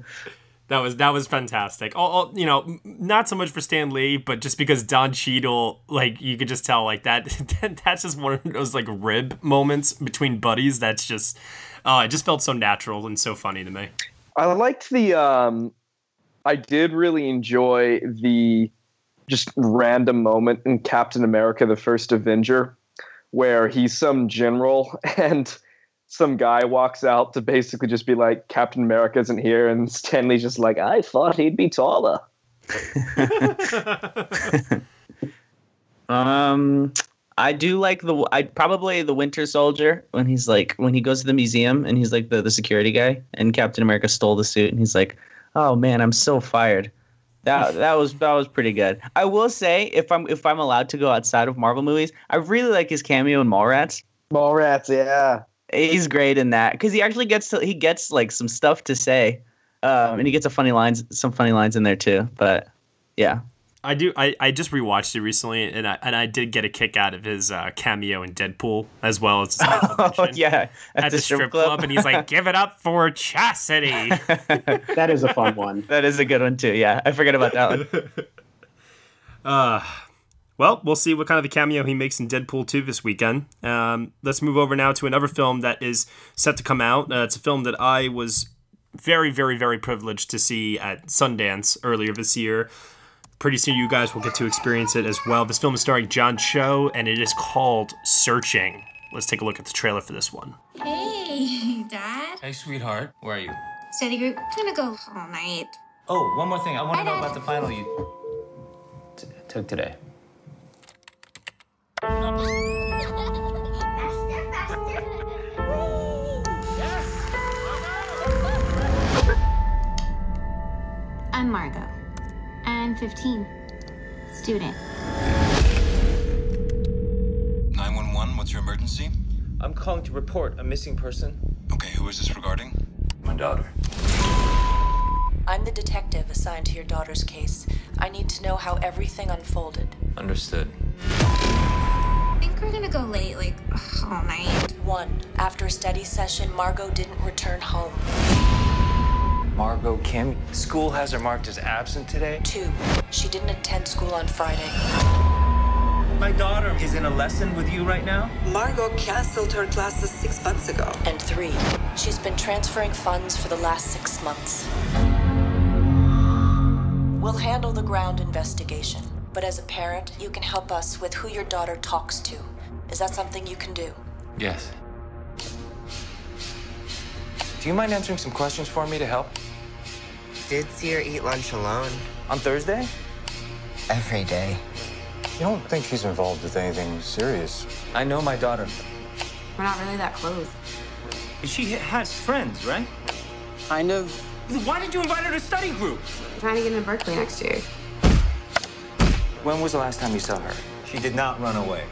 that was that was fantastic. All, all, you know, not so much for Stan Lee, but just because Don Cheadle, like you could just tell, like that, *laughs* that's just one of those like rib moments between buddies. That's just, oh, it just felt so natural and so funny to me. I liked the um I did really enjoy the just random moment in Captain America: The First Avenger, where he's some general *laughs* and some guy walks out to basically just be like, "Captain America isn't here," and Stan Lee's just like, "I thought he'd be taller." *laughs* um, I do like the I probably the Winter Soldier when he's like when he goes to the museum and he's like the the security guy and Captain America stole the suit and he's like oh man, I'm so fired. That *laughs* that was that was pretty good. I will say, if I'm if I'm allowed to go outside of Marvel movies, I really like his cameo in Mallrats. Mallrats, yeah, he's great in that because he actually gets to he gets like some stuff to say, um, and he gets a funny lines some funny lines in there too. But yeah, I do. I, I just rewatched it recently, and I and I did get a kick out of his uh, cameo in Deadpool as well as *laughs* oh, yeah at, at the, the, strip, strip club. club. and he's like, *laughs* "Give it up for Chastity." *laughs* that is a fun one. That is a good one too. Yeah, I forget about that one. uh, well, we'll see what kind of a cameo he makes in Deadpool 2 this weekend. Um, let's move over now to another film that is set to come out. Uh, it's a film that I was very, very, very privileged to see at Sundance earlier this year. Pretty soon, you guys will get to experience it as well. This film is starring John Cho, and it is called Searching. Let's take a look at the trailer for this one. Hey, *laughs* Dad. Hey, sweetheart. Where are you? Study group. I'm gonna go all night. Oh, one more thing. I want to know about the final you t- took today. I'm Margot. I'm 15. Student. 911, what's your emergency? I'm calling to report a missing person. Okay, who is this regarding? My daughter. I'm the detective assigned to your daughter's case. I need to know how everything unfolded. Understood. I think we're gonna go late, like, *sighs* all night. One, after a study session, Margot didn't return home. Margot Kim. School has her marked as absent today. Two, she didn't attend school on Friday. My daughter is in a lesson with you right now? Margot canceled her classes six months ago. And three, she's been transferring funds for the last six months. We'll handle the ground investigation, but as a parent, you can help us with who your daughter talks to. Is that something you can do? Yes. Do you mind answering some questions for me to help? Did see her eat lunch alone. On Thursday? Every day. You don't think she's involved with anything serious? I know my daughter. We're not really that close. She has friends, right? Kind of. Why did you invite her to study group? I'm trying to get into Berkeley next year. When was the last time you saw her? She did not run away.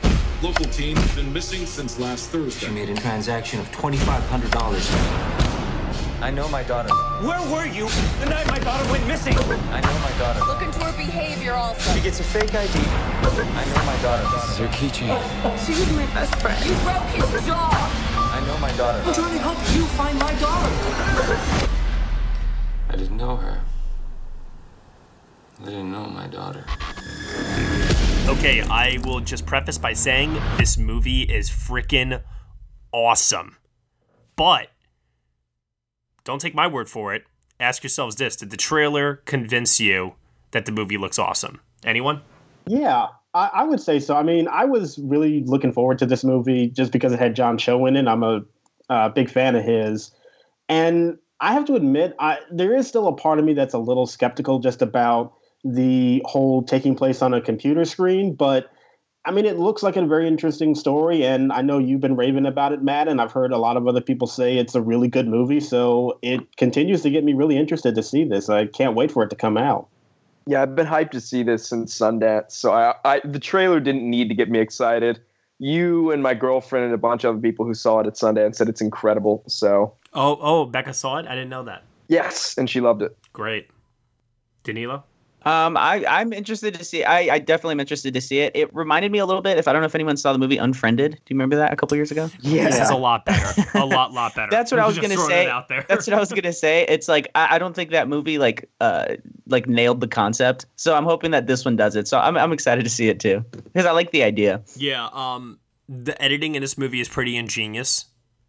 Local team has been missing since last Thursday. She made a transaction of $2,500. I know my daughter. Where were you the night my daughter went missing? I know my daughter. Look into her behavior also. She gets a fake ID. I know my daughter. This is her keychain. She was my best friend. You broke his jaw. I know my daughter. I'm trying to help you find my daughter. I didn't know her. I didn't know my daughter. Okay, I will just preface by saying this movie is freaking awesome. But don't take my word for it. Ask yourselves this Did the trailer convince you that the movie looks awesome? Anyone? Yeah, I, I, would say so. I mean, I was really looking forward to this movie just because it had John Cho in it. I'm a uh, big fan of his. And I have to admit, I, there is still a part of me that's a little skeptical just about the whole taking place on a computer screen. But I mean, it looks like a very interesting story, and I know you've been raving about it, Matt, and I've heard a lot of other people say it's a really good movie. So it continues to get me really interested to see this. I can't wait for it to come out. Yeah, I've been hyped to see this since Sundance. So I, I the trailer didn't need to get me excited. You and my girlfriend and a bunch of other people who saw it at Sundance said it's incredible. So oh, oh, Becca saw it. I didn't know that. Yes, and she loved it. Great, Danilo. Um, I I'm interested to see. I I definitely am interested to see it. It reminded me a little bit. If I don't know if anyone saw the movie Unfriended. Do you remember that a couple years ago? Yeah, this is a lot better. A *laughs* lot lot better. that's what I was gonna say. that's what I was gonna say. It's like I, I don't think that movie like uh like nailed the concept. So I'm hoping that this one does it. So I'm I'm excited to see it too because I like the idea. Yeah. Um, the editing in this movie is pretty ingenious.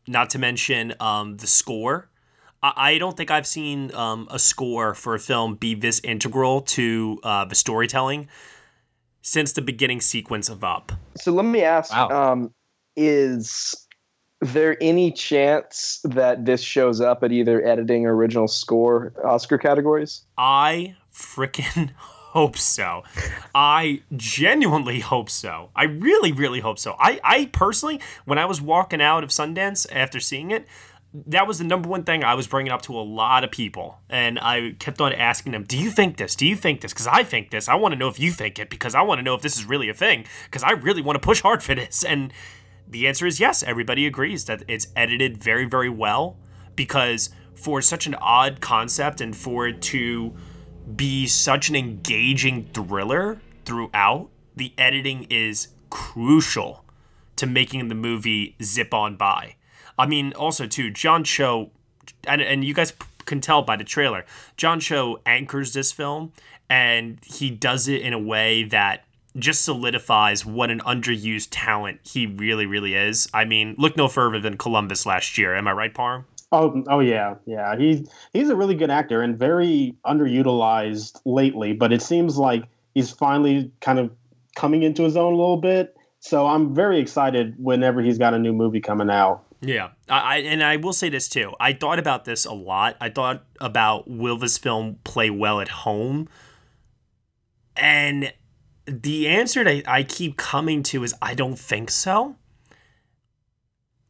Not to mention um the score I don't think I've seen um, a score for a film be this integral to uh, the storytelling since the beginning sequence of Up. So let me ask: wow. um, Is there any chance that this shows up at either editing or original score Oscar categories? I freaking *laughs* hope so. I genuinely hope so. I really, really hope so. I, I personally, when I was walking out of Sundance after seeing it, that was the number one thing I was bringing up to a lot of people. And I kept on asking them, Do you think this? Do you think this? Because I think this. I want to know if you think it because I want to know if this is really a thing because I really want to push hard for this. And the answer is yes. Everybody agrees that it's edited very, very well because for such an odd concept and for it to be such an engaging thriller throughout, the editing is crucial to making the movie zip on by. I mean, also too, John Cho, and and you guys can tell by the trailer, John Cho anchors this film, and he does it in a way that just solidifies what an underused talent he really, really is. I mean, look no further than Columbus last year. Am I right, Parham? Oh, oh yeah, yeah. He's he's a really good actor and very underutilized lately. But it seems like he's finally kind of coming into his own a little bit. So I'm very excited whenever he's got a new movie coming out. Yeah, I, and I will say this too. I thought about this a lot. I thought about will this film play well at home, and the answer that I keep coming to is I don't think so.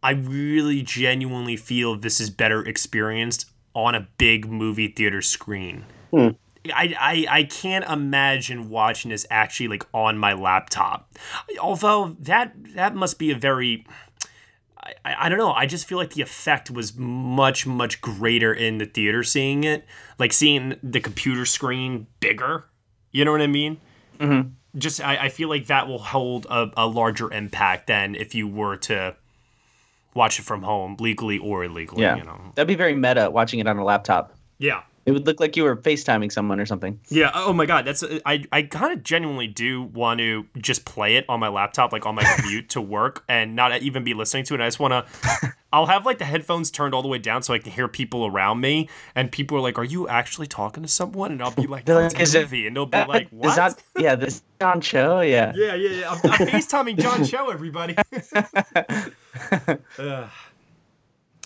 I really genuinely feel this is better experienced on a big movie theater screen. Hmm. I, I I can't imagine watching this actually like on my laptop. Although that that must be a very I, I don't know. I just feel like the effect was much, much greater in the theater seeing it. Like seeing the computer screen bigger. You know what I mean? Mm-hmm. Just, I, I feel like that will hold a, a larger impact than if you were to watch it from home, legally or illegally. Yeah. You know? That'd be very meta watching it on a laptop. Yeah. It would look like you were FaceTiming someone or something. Yeah. Oh my God. That's I. I kind of genuinely do want to just play it on my laptop, like on my *laughs* commute to work, and not even be listening to it. I just want to. I'll have like the headphones turned all the way down so I can hear people around me, and people are like, "Are you actually talking to someone?" And I'll be like, They're like, it's "Is a it- movie," and they'll be like, Is "What?" that yeah? This John Cho, yeah. Yeah, yeah, yeah. I'm, I'm FaceTiming John Cho, everybody. *laughs* *laughs* Ugh.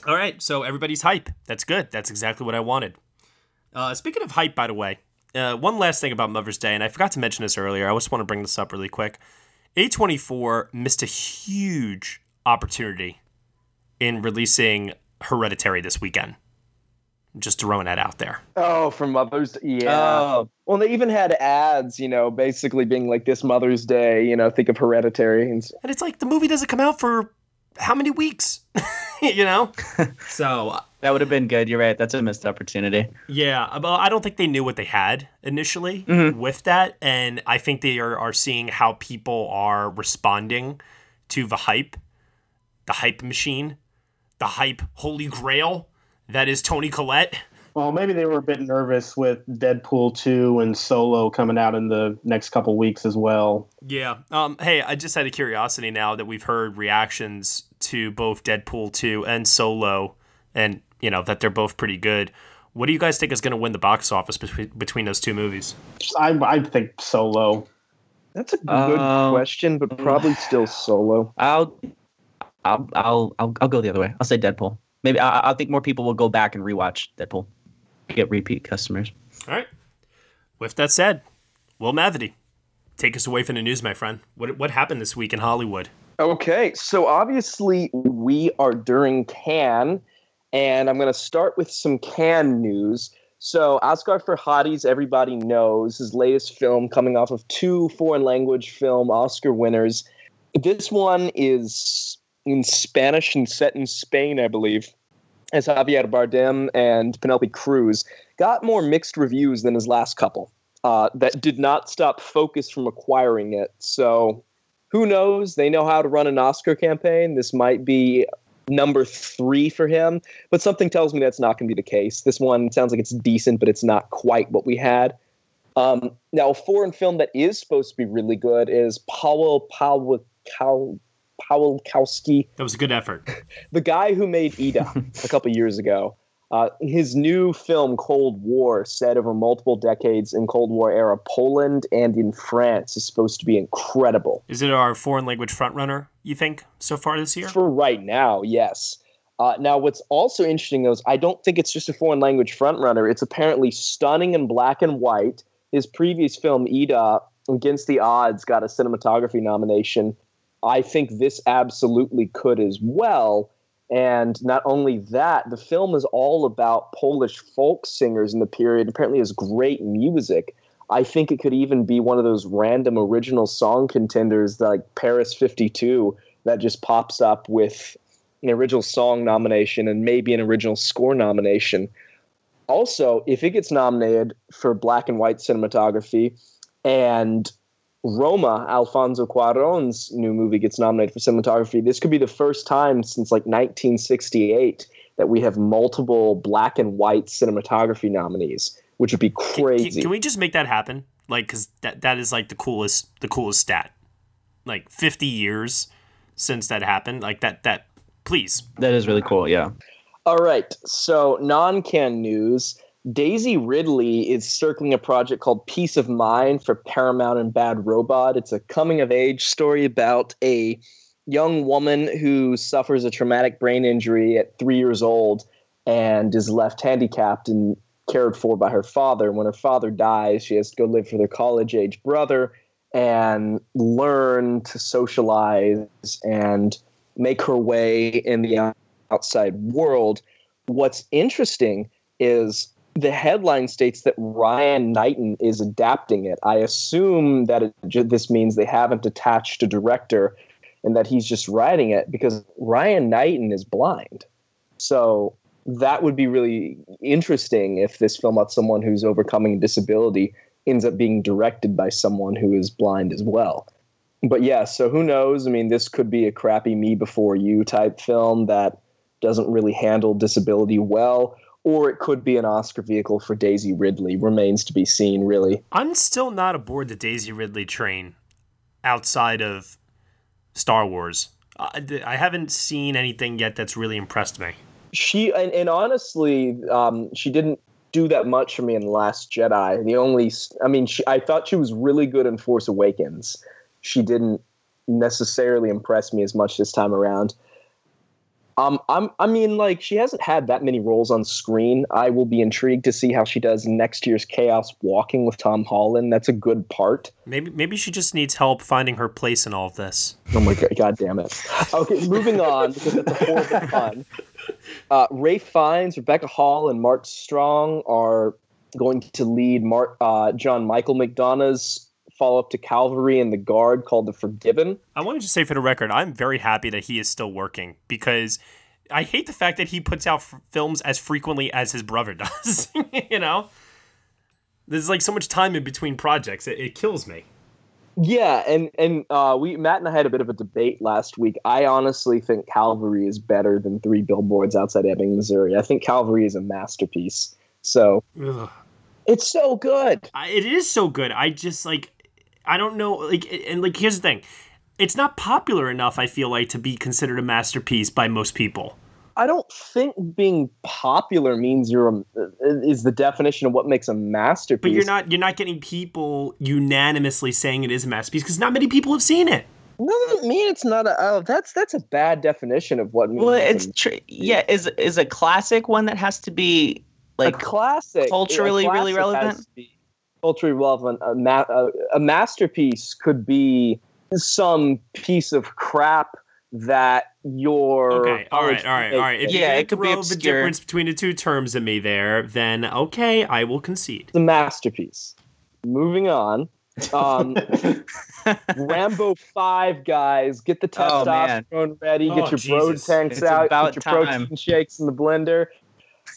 all right, so everybody's hype. That's good. That's exactly what I wanted. Uh, speaking of hype, by the way, uh, one last thing about Mother's Day, and I forgot to mention this earlier. I just want to bring this up really quick. A24 missed a huge opportunity in releasing Hereditary this weekend. Just throwing that out there. Oh, for Mother's Day. yeah. Oh. Well, they even had ads, you know, basically being like this Mother's Day, you know, think of Hereditary and And it's like the movie doesn't come out for how many weeks? *laughs* you know? *laughs* so That would have been good. You're right. That's a missed opportunity. Yeah, well, I don't think they knew what they had initially Mhm. with that, and I think they are, are seeing how people are responding to the hype, the hype machine, the hype holy grail that is Toni Collette. Well, maybe they were a bit nervous with Deadpool 2 and Solo coming out in the next couple weeks as well. Yeah. Um. Hey, I just had a curiosity now that we've heard reactions to both Deadpool two and Solo, and you know that they're both pretty good. What do you guys think is going to win the box office between between those two movies? I, I think Solo. That's a good Um, question, but probably still Solo. I'll, I'll, I'll, I'll, I'll go the other way. I'll say Deadpool. Maybe I, I think more people will go back and rewatch Deadpool, get repeat customers. All right. With that said, Will Mavity, take us away from the news, my friend. What what happened this week in Hollywood? Okay, so obviously we are during Cannes, and I'm going to start with some Cannes news. So Asghar Farhadi, everybody knows his latest film, coming off of two foreign language film Oscar winners. This one is in Spanish and set in Spain, I believe, as Javier Bardem and Penelope Cruz. Got more mixed reviews than his last couple. Uh, that did not stop focus from acquiring it. So who knows? They know how to run an Oscar campaign. This might be number three for him, but something tells me that's not going to be the case. This one sounds like it's decent, but it's not quite what we had. Um, now, a foreign film that is supposed to be really good is Paweł Pawlikowski, Pawlikowski, That was a good effort. *laughs* the guy who made Ida *laughs* a couple years ago. Uh, his new film, Cold War, set over multiple decades in Cold War era Poland and in France, is supposed to be incredible. Is it our foreign language frontrunner, you think, so far this year? For right now, yes. Uh, now, what's also interesting though is I don't think it's just a foreign language frontrunner. It's apparently stunning in black and white. His previous film, Ida, Against the Odds, got a cinematography nomination. I think this absolutely could as well. And not only that, the film is all about Polish folk singers in the period. Apparently, has great music. I think it could even be one of those random original song contenders like Paris 52 that just pops up with an original song nomination and maybe an original score nomination. also, if it gets nominated for black and white cinematography, and Roma, Alfonso Cuarón's new movie, gets nominated for cinematography, this could be the first time since like 1968 that we have multiple black and white cinematography nominees, which would be crazy. Can, can we just make that happen? Like, because that that is like the coolest the coolest stat. Like 50 years since that happened. Like that that please. That is really cool. Yeah. All right. So non-Cannes news. Daisy Ridley is circling a project called Peace of Mind for Paramount and Bad Robot. It's a coming of age story about a young woman who suffers a traumatic brain injury at three years old and is left handicapped and cared for by her father. When her father dies, she has to go live with her college age brother and learn to socialize and make her way in the outside world. What's interesting is the headline states that Ryan Knighton is adapting it. I assume that it, this means they haven't attached a director and that he's just writing it because Ryan Knighton is blind. So that would be really interesting if this film about someone who's overcoming a disability ends up being directed by someone who is blind as well. But yeah, so who knows? I mean, this could be a crappy me before you type film that doesn't really handle disability well, or it could be an Oscar vehicle for Daisy Ridley. Remains to be seen, really. I'm still not aboard the Daisy Ridley train outside of Star Wars. I, I haven't seen anything yet that's really impressed me. She and, and honestly, um, she didn't do that much for me in the Last Jedi. The only, I mean, she, I thought she was really good in Force Awakens. She didn't necessarily impress me as much this time around. Um, I'm, I mean, like she hasn't had that many roles on screen. I will be intrigued to see how she does next year's Chaos Walking with Tom Holland. That's a good part. Maybe, maybe she just needs help finding her place in all of this. Oh my god, god damn it! Okay, moving on because it's a horrible *laughs* pun. Uh, Ralph Fiennes, Rebecca Hall, and Mark Strong are going to lead Mark, uh, John Michael McDonagh's follow up to Calvary and the Guard called The Forgiven. I wanted to say for the record, I'm very happy that he is still working because I hate the fact that he puts out f- films as frequently as his brother *laughs* does. *laughs* you know, there's like so much time in between projects. It, it kills me. Yeah, and and uh, we Matt and I had a bit of a debate last week. I honestly think Calvary is better than Three Billboards Outside Ebbing, Missouri. I think Calvary is a masterpiece. So Ugh. it's so good. I, it is so good. I just like I don't know like and like here's the thing. It's not popular enough I feel like to be considered a masterpiece by most people. I don't think being popular means you're a, uh, is the definition of what makes a masterpiece. But you're not you're not getting people unanimously saying it is a masterpiece because not many people have seen it. doesn't mean it's not a. Oh, that's that's a bad definition of what. Means Well, it's tr- yeah. Is is a classic one that has to be like a classic, culturally a really classic has relevant? to be Culturally relevant. A, ma- a, a masterpiece could be some piece of crap that your Okay, all right, all right, all right. If Yeah, you it could be throw the difference between the two terms at me there, then okay, I will concede. the masterpiece. Moving on. Um, *laughs* Rambo Five guys, get the Oh, man. testosterone ready, Oh, get your bro Jesus. tanks It's out, about get your time. protein shakes in the blender.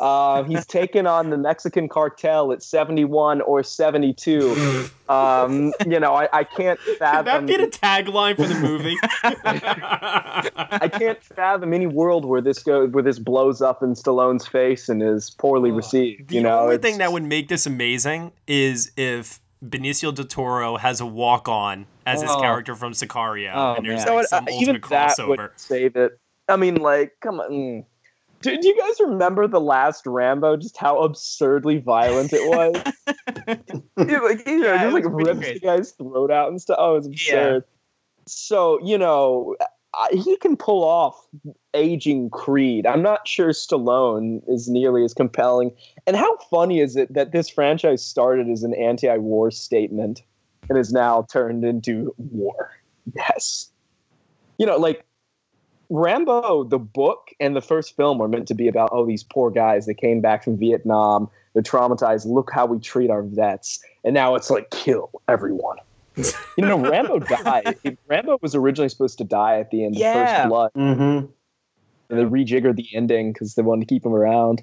Uh, he's taken on the Mexican cartel at 71 or 72. Um, you know, I, I can't Could fathom. that be the tagline for the movie? *laughs* I can't fathom any world where this go where this blows up in Stallone's face and is poorly received. The you know, only it's- thing that would make this amazing is if Benicio del Toro has a walk on as his Oh. character from Sicario, Oh, and there's man. You know like what, some uh, even ultimate that would save it. I mean, like, come on. Do, do you guys remember the last Rambo? Just how absurdly violent it was. *laughs* Yeah, like you know, Yeah, it just like rips crazy. the guy's throat out and stuff. Oh, it's absurd. So you know, I, he can pull off aging Creed. I'm not sure Stallone is nearly as compelling. And how funny is it that this franchise started as an anti-war statement and is now turned into war? Yes. You know, like Rambo, the book and the first film were meant to be about, oh, these poor guys that came back from Vietnam. They're traumatized. Look how we treat our vets. And now it's like, kill everyone. *laughs* you know, Rambo died. Rambo was originally supposed to die at the end of First Blood. Mm-hmm. And they rejiggered the ending because they wanted to keep him around.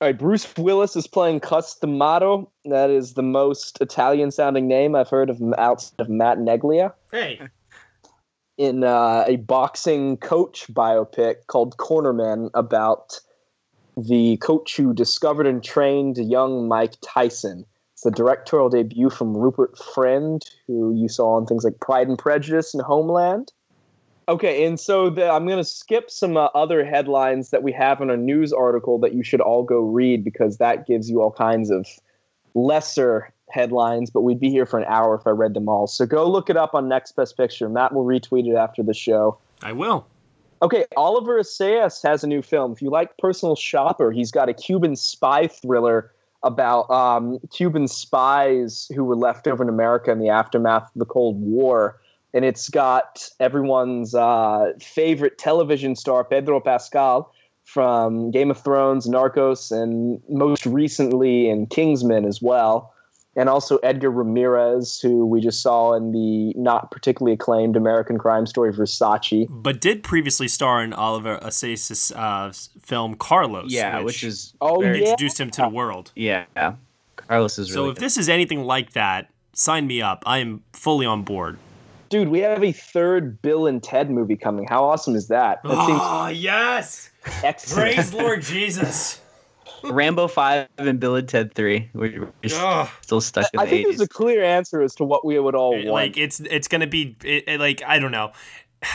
All right, Bruce Willis is playing Cus D'Amato. That is the most Italian sounding name I've heard of outside of Matt Neglia. Hey. In uh, a boxing coach biopic called Cornerman about the coach who discovered and trained young Mike Tyson. It's the directorial debut from Rupert Friend, who you saw on things like Pride and Prejudice and Homeland. Okay, and so the, I'm going to skip some uh, other headlines that we have in a news article that you should all go read because that gives you all kinds of lesser headlines, but we'd be here for an hour if I read them all. So go look it up on Next Best Picture. Matt will retweet it after the show. I will. Okay, Oliver Assayas has a new film. If you like Personal Shopper, he's got a Cuban spy thriller about um, Cuban spies who were left over in America in the aftermath of the Cold War and it's got everyone's uh, favorite television star Pedro Pascal from Game of Thrones, Narcos, and most recently in Kingsman as well. And also Edgar Ramirez, who we just saw in the not particularly acclaimed American Crime Story Versace. But did previously star in Oliver Assayas' uh, film Carlos. Yeah, which, is oh, very- yeah. introduced him to the world. Yeah, Carlos is Really So really if this is anything like that, sign me up. I am fully on board. Dude, we have a third Bill and Ted movie coming. How awesome is that? That Oh *gasps* yes! excellent. Praise Lord Jesus. *laughs* Rambo Five and Bill and Ted Three. We're, we're still stuck in I the think eighties. there's a clear answer as to what we would all want. Like it's it's gonna be it, it- like I don't know. *sighs*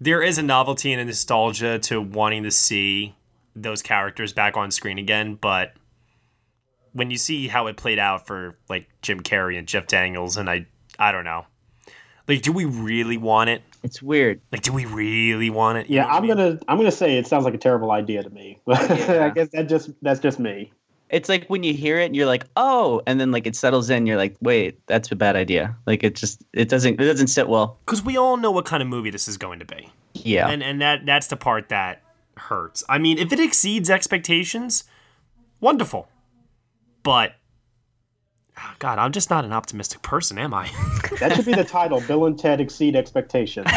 There is a novelty and a nostalgia to wanting to see those characters back on screen again, but when you see how it played out for like Jim Carrey and Jeff Daniels, and I I don't know. Like, do we really want it? It's weird. Like, do we really want it? You Yeah, know what I I'm mean? gonna I'm gonna say it sounds like a terrible idea to me. *laughs* I guess that just that's just me. It's like when you hear it, and you're like, oh, and then like it settles in. You're like, wait, that's a bad idea. Like it just it doesn't it doesn't sit well. because we all know what kind of movie this is going to be. Yeah. and and that that's the part that hurts. I mean, if it exceeds expectations, wonderful. But God, I'm just not an optimistic person, am I? *laughs* That should be the title. Bill and Ted exceed expectations. *laughs*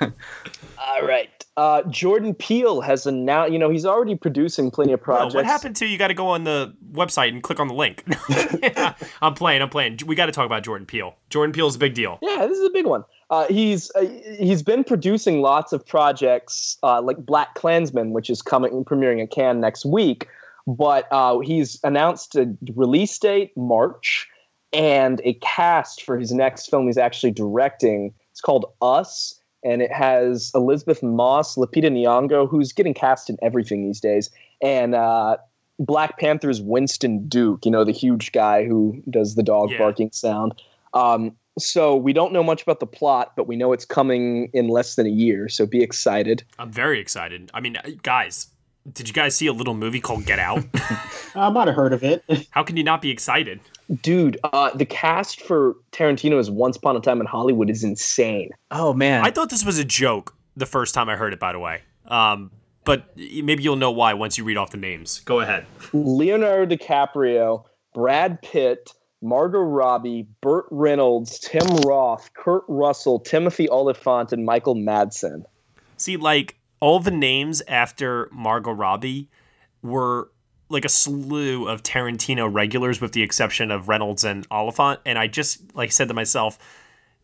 All right. Uh, Jordan Peele has announced, you know, he's already producing plenty of No, projects. what happened to you? You Got to go on the website and click on the link. *laughs* I'm playing. I'm playing. We got to talk about Jordan Peele. Jordan Peele's a big deal. Yeah, this is a big one. Uh, he's uh, he's been producing lots of projects uh, like Black Klansman, which is coming premiering at Cannes next week. But uh, he's announced a release date March and a cast for his next film. He's actually directing. It's called Us, and it has Elisabeth Moss, Lupita Nyong'o, who's getting cast in everything these days, and uh, Black Panther's Winston Duke. You know, the huge guy who does the dog Yeah. barking sound. Um, so we don't know much about the plot, but we know it's coming in less than a year. So be excited. I'm very excited. I mean, guys, did you guys see a little movie called Get Out? *laughs* I might have heard of it. *laughs* How can you not be excited? Dude, uh, the cast for Tarantino's Once Upon a Time in Hollywood is insane. Oh man. I thought this was a joke the first time I heard it. By the way, um, but maybe you'll know why once you read off the names. Go ahead. Leonardo DiCaprio, Brad Pitt, Margot Robbie, Burt Reynolds, Tim Roth, Kurt Russell, Timothy Olyphant, and Michael Madsen. See, like all the names after Margot Robbie were like a slew of Tarantino regulars, with the exception of Reynolds and Olyphant. And I just like said to myself,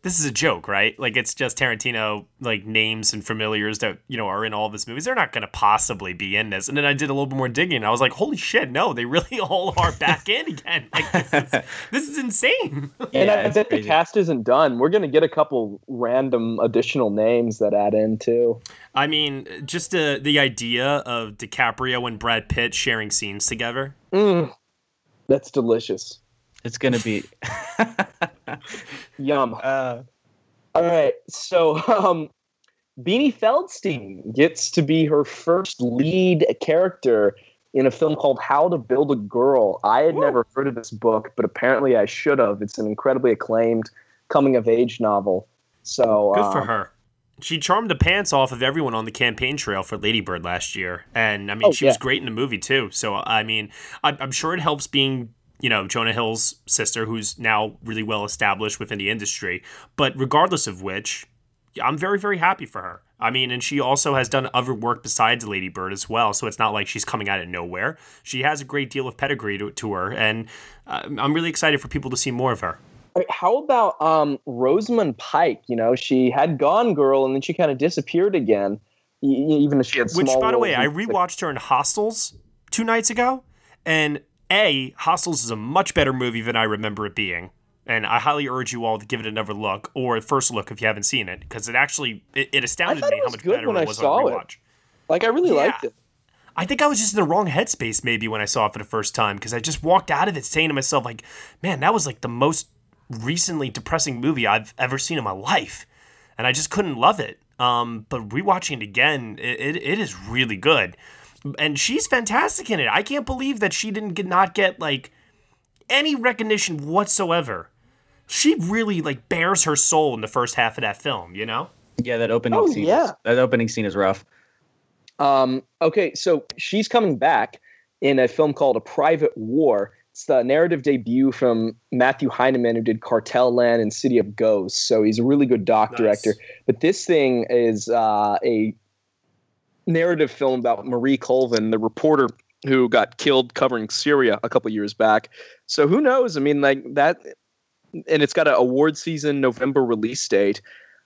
this is a joke, right? Like it's just Tarantino like names and familiars that you know are in all of his movies. They're not going to possibly be in this. And then I did a little bit more digging. And I was like, holy shit, no, they really *laughs* all are back in again. *laughs* Like this is, *laughs* this is insane. and I bet the cast isn't done. We're going to get a couple random additional names that add in too. I mean, just uh, the idea of DiCaprio and Brad Pitt sharing scenes together. Mm, that's delicious. It's gonna be Yum. Uh, All right. So, um, Beanie Feldstein gets to be her first lead character in a film called How to Build a Girl. I had never heard of this book, but apparently I should have. It's an incredibly acclaimed coming of age novel. So, Good for um, her. She charmed the pants off of everyone on the campaign trail for Lady Bird last year, and I mean, Oh, she was great in the movie too. So I mean, I'm, I'm sure it helps being you know Jonah Hill's sister, who's now really well established within the industry. But regardless of which, I'm very very happy for her. I mean, and she also has done other work besides Lady Bird as well. So it's not like she's coming out of nowhere. She has a great deal of pedigree to, to her, and uh, I'm really excited for people to see more of her. How about um, Rosamund Pike? You know, she had Gone Girl, and then she kind of disappeared again. Even if she had Which, by the way, I rewatched her in Hostiles two nights ago, and A, Hostiles is a much better movie than I remember it being. And I highly urge you all to give it another look, or a first look if you haven't seen it, because it actually it, it astounded me it how much better it I was on it. rewatch. Like I really Yeah. liked it. I think I was just in the wrong headspace maybe when I saw it for the first time because I just walked out of it saying to myself like, man, that was like the most recently depressing movie I've ever seen in my life, and I just couldn't love it. Um, but rewatching it again, it, it, it is really good, and she's fantastic in it. I can't believe that she didn't get, not get like any recognition whatsoever. She really like bares her soul in the first half of that film, you know. Yeah, that opening Oh, scene. yeah. Is, that opening scene is rough. Um, okay, so she's coming back in a film called A Private War. It's the narrative debut from Matthew Heineman, who did Cartel Land and City of Ghosts. So he's a really good doc director. But this thing is uh, a narrative film about Marie Colvin, the reporter who got killed covering Syria a couple years back. So who knows? I mean, like that, and it's got an award season November release date.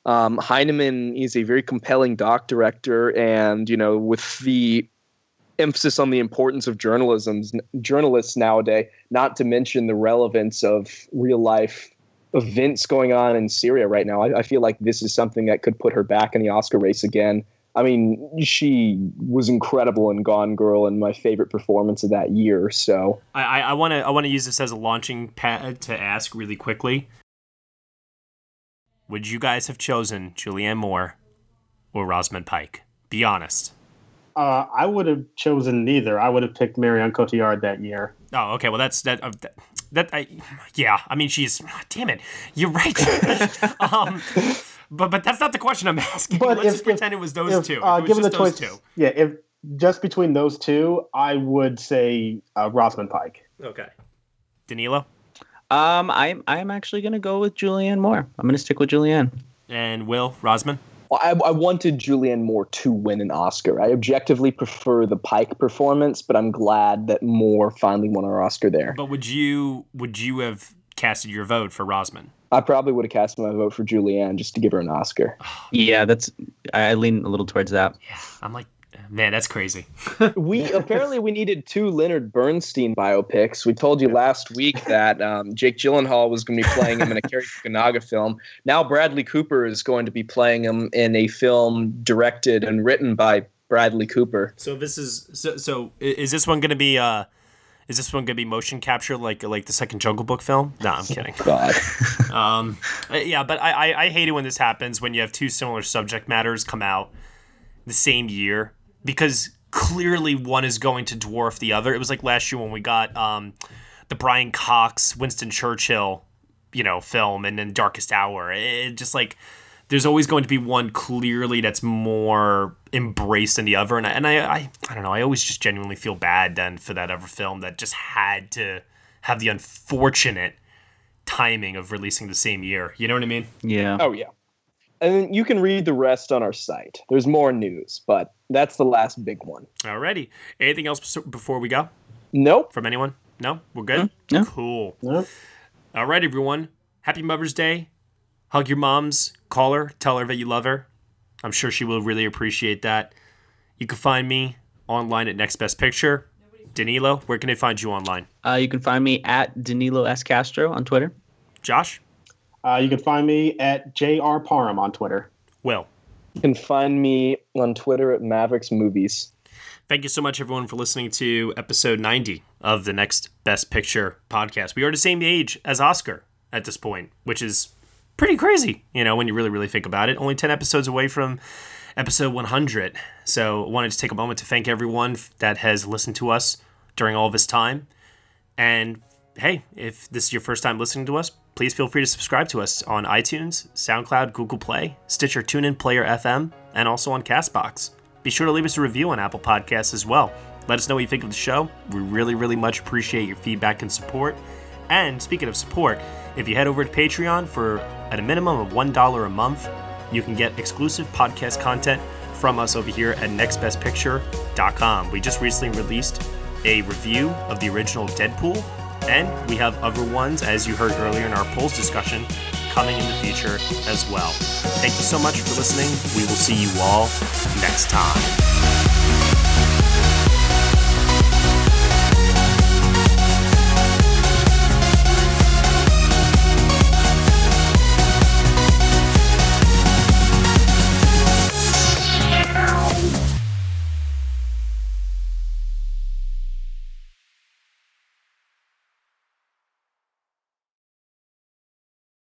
Um, Heineman is a very compelling doc director, and you know, with the emphasis on the importance of journalism, journalists nowadays, not to mention the relevance of real life events going on in Syria right now. I, I feel like this is something that could put her back in the Oscar race again. I mean, she was incredible in Gone Girl and my favorite performance of that year. So I I want to I want to use this as a launching pad to ask really quickly. Would you guys have chosen Julianne Moore or Rosamund Pike? Be honest. Uh, I would have chosen neither. I would have picked Marion Cotillard that year. Oh, okay. Well, that's that. Uh, that, that I, yeah. I mean, she's. Damn it, you're right. *laughs* *laughs* um, but but that's not the question I'm *laughs* asking. But Let's if- just pretend it was those If, two. uh, If it was given the just choice, those two. yeah, if just between those two, I would say uh, Rosamund Pike. Okay. Danilo Um, I'm I'm actually gonna go with Julianne Moore. I'm gonna stick with Julianne. and Will Rosamund. Well, I, I wanted Julianne Moore to win an Oscar. I objectively prefer the Pike performance, but I'm glad that Moore finally won our Oscar there. But would you would you have casted your vote for Rosamund? I probably would have cast my vote for Julianne just to give her an Oscar. Yeah, that's I lean a little towards that. Yeah, I'm like, man, that's crazy. *laughs* we apparently we needed two Leonard Bernstein biopics. We told you last week *laughs* that um, Jake Gyllenhaal was going to be playing him in a Cary Fukunaga film. Now Bradley Cooper is going to be playing him in a film directed and written by Bradley Cooper. So this is so. So is this one going to be? uh Is this one going to be motion capture like like the second Jungle Book film? No, I'm kidding. *laughs* God. *laughs* um, uh, yeah, but I, I I hate it when this happens when you have two similar subject matters come out the same year because clearly one is going to dwarf the other. It was like last year when we got um the Brian Cox Winston Churchill you know film and then Darkest Hour. It just like there's always going to be one clearly that's more embraced than the other, and I, and I, I, I don't know. I always just genuinely feel bad then for that other film that just had to have the unfortunate timing of releasing the same year. You know what I mean? Yeah. Oh yeah. And you can read the rest on our site. There's more news, but that's the last big one. Alrighty. Anything else before we go? Nope. From anyone? No? We're good? Mm-hmm. No. Cool. Nope. All right, everyone. Happy Mother's Day. Hug your moms. Call her. Tell her that you love her. I'm sure she will really appreciate that. You can find me online at Next Best Picture. Danilo, where can they find you online? Uh, you can find me at Danilo S Castro on Twitter. Josh? Uh, you can find me at JR Parham on Twitter. Will? You can find me on Twitter at Mavericks Movies. Thank you so much, everyone, for listening to episode 90 of the Next Best Picture podcast. We are the same age as Oscar at this point, which is pretty crazy, you know, when you really, really think about it. Only 10 episodes away from episode 100. So I wanted to take a moment to thank everyone that has listened to us during all this time. And hey, if this is your first time listening to us, please feel free to subscribe to us on iTunes, SoundCloud, Google Play, Stitcher, TuneIn, Player FM, and also on Castbox. Be sure to leave us a review on Apple Podcasts as well. Let us know what you think of the show. We really, really much appreciate your feedback and support. And speaking of support, if you head over to Patreon for at a minimum of $1 a month, you can get exclusive podcast content from us over here at nextbestpicture.com. We just recently released a review of the original Deadpool, and we have other ones, as you heard earlier in our polls discussion, coming in the future as well. Thank you so much for listening. We will see you all next time.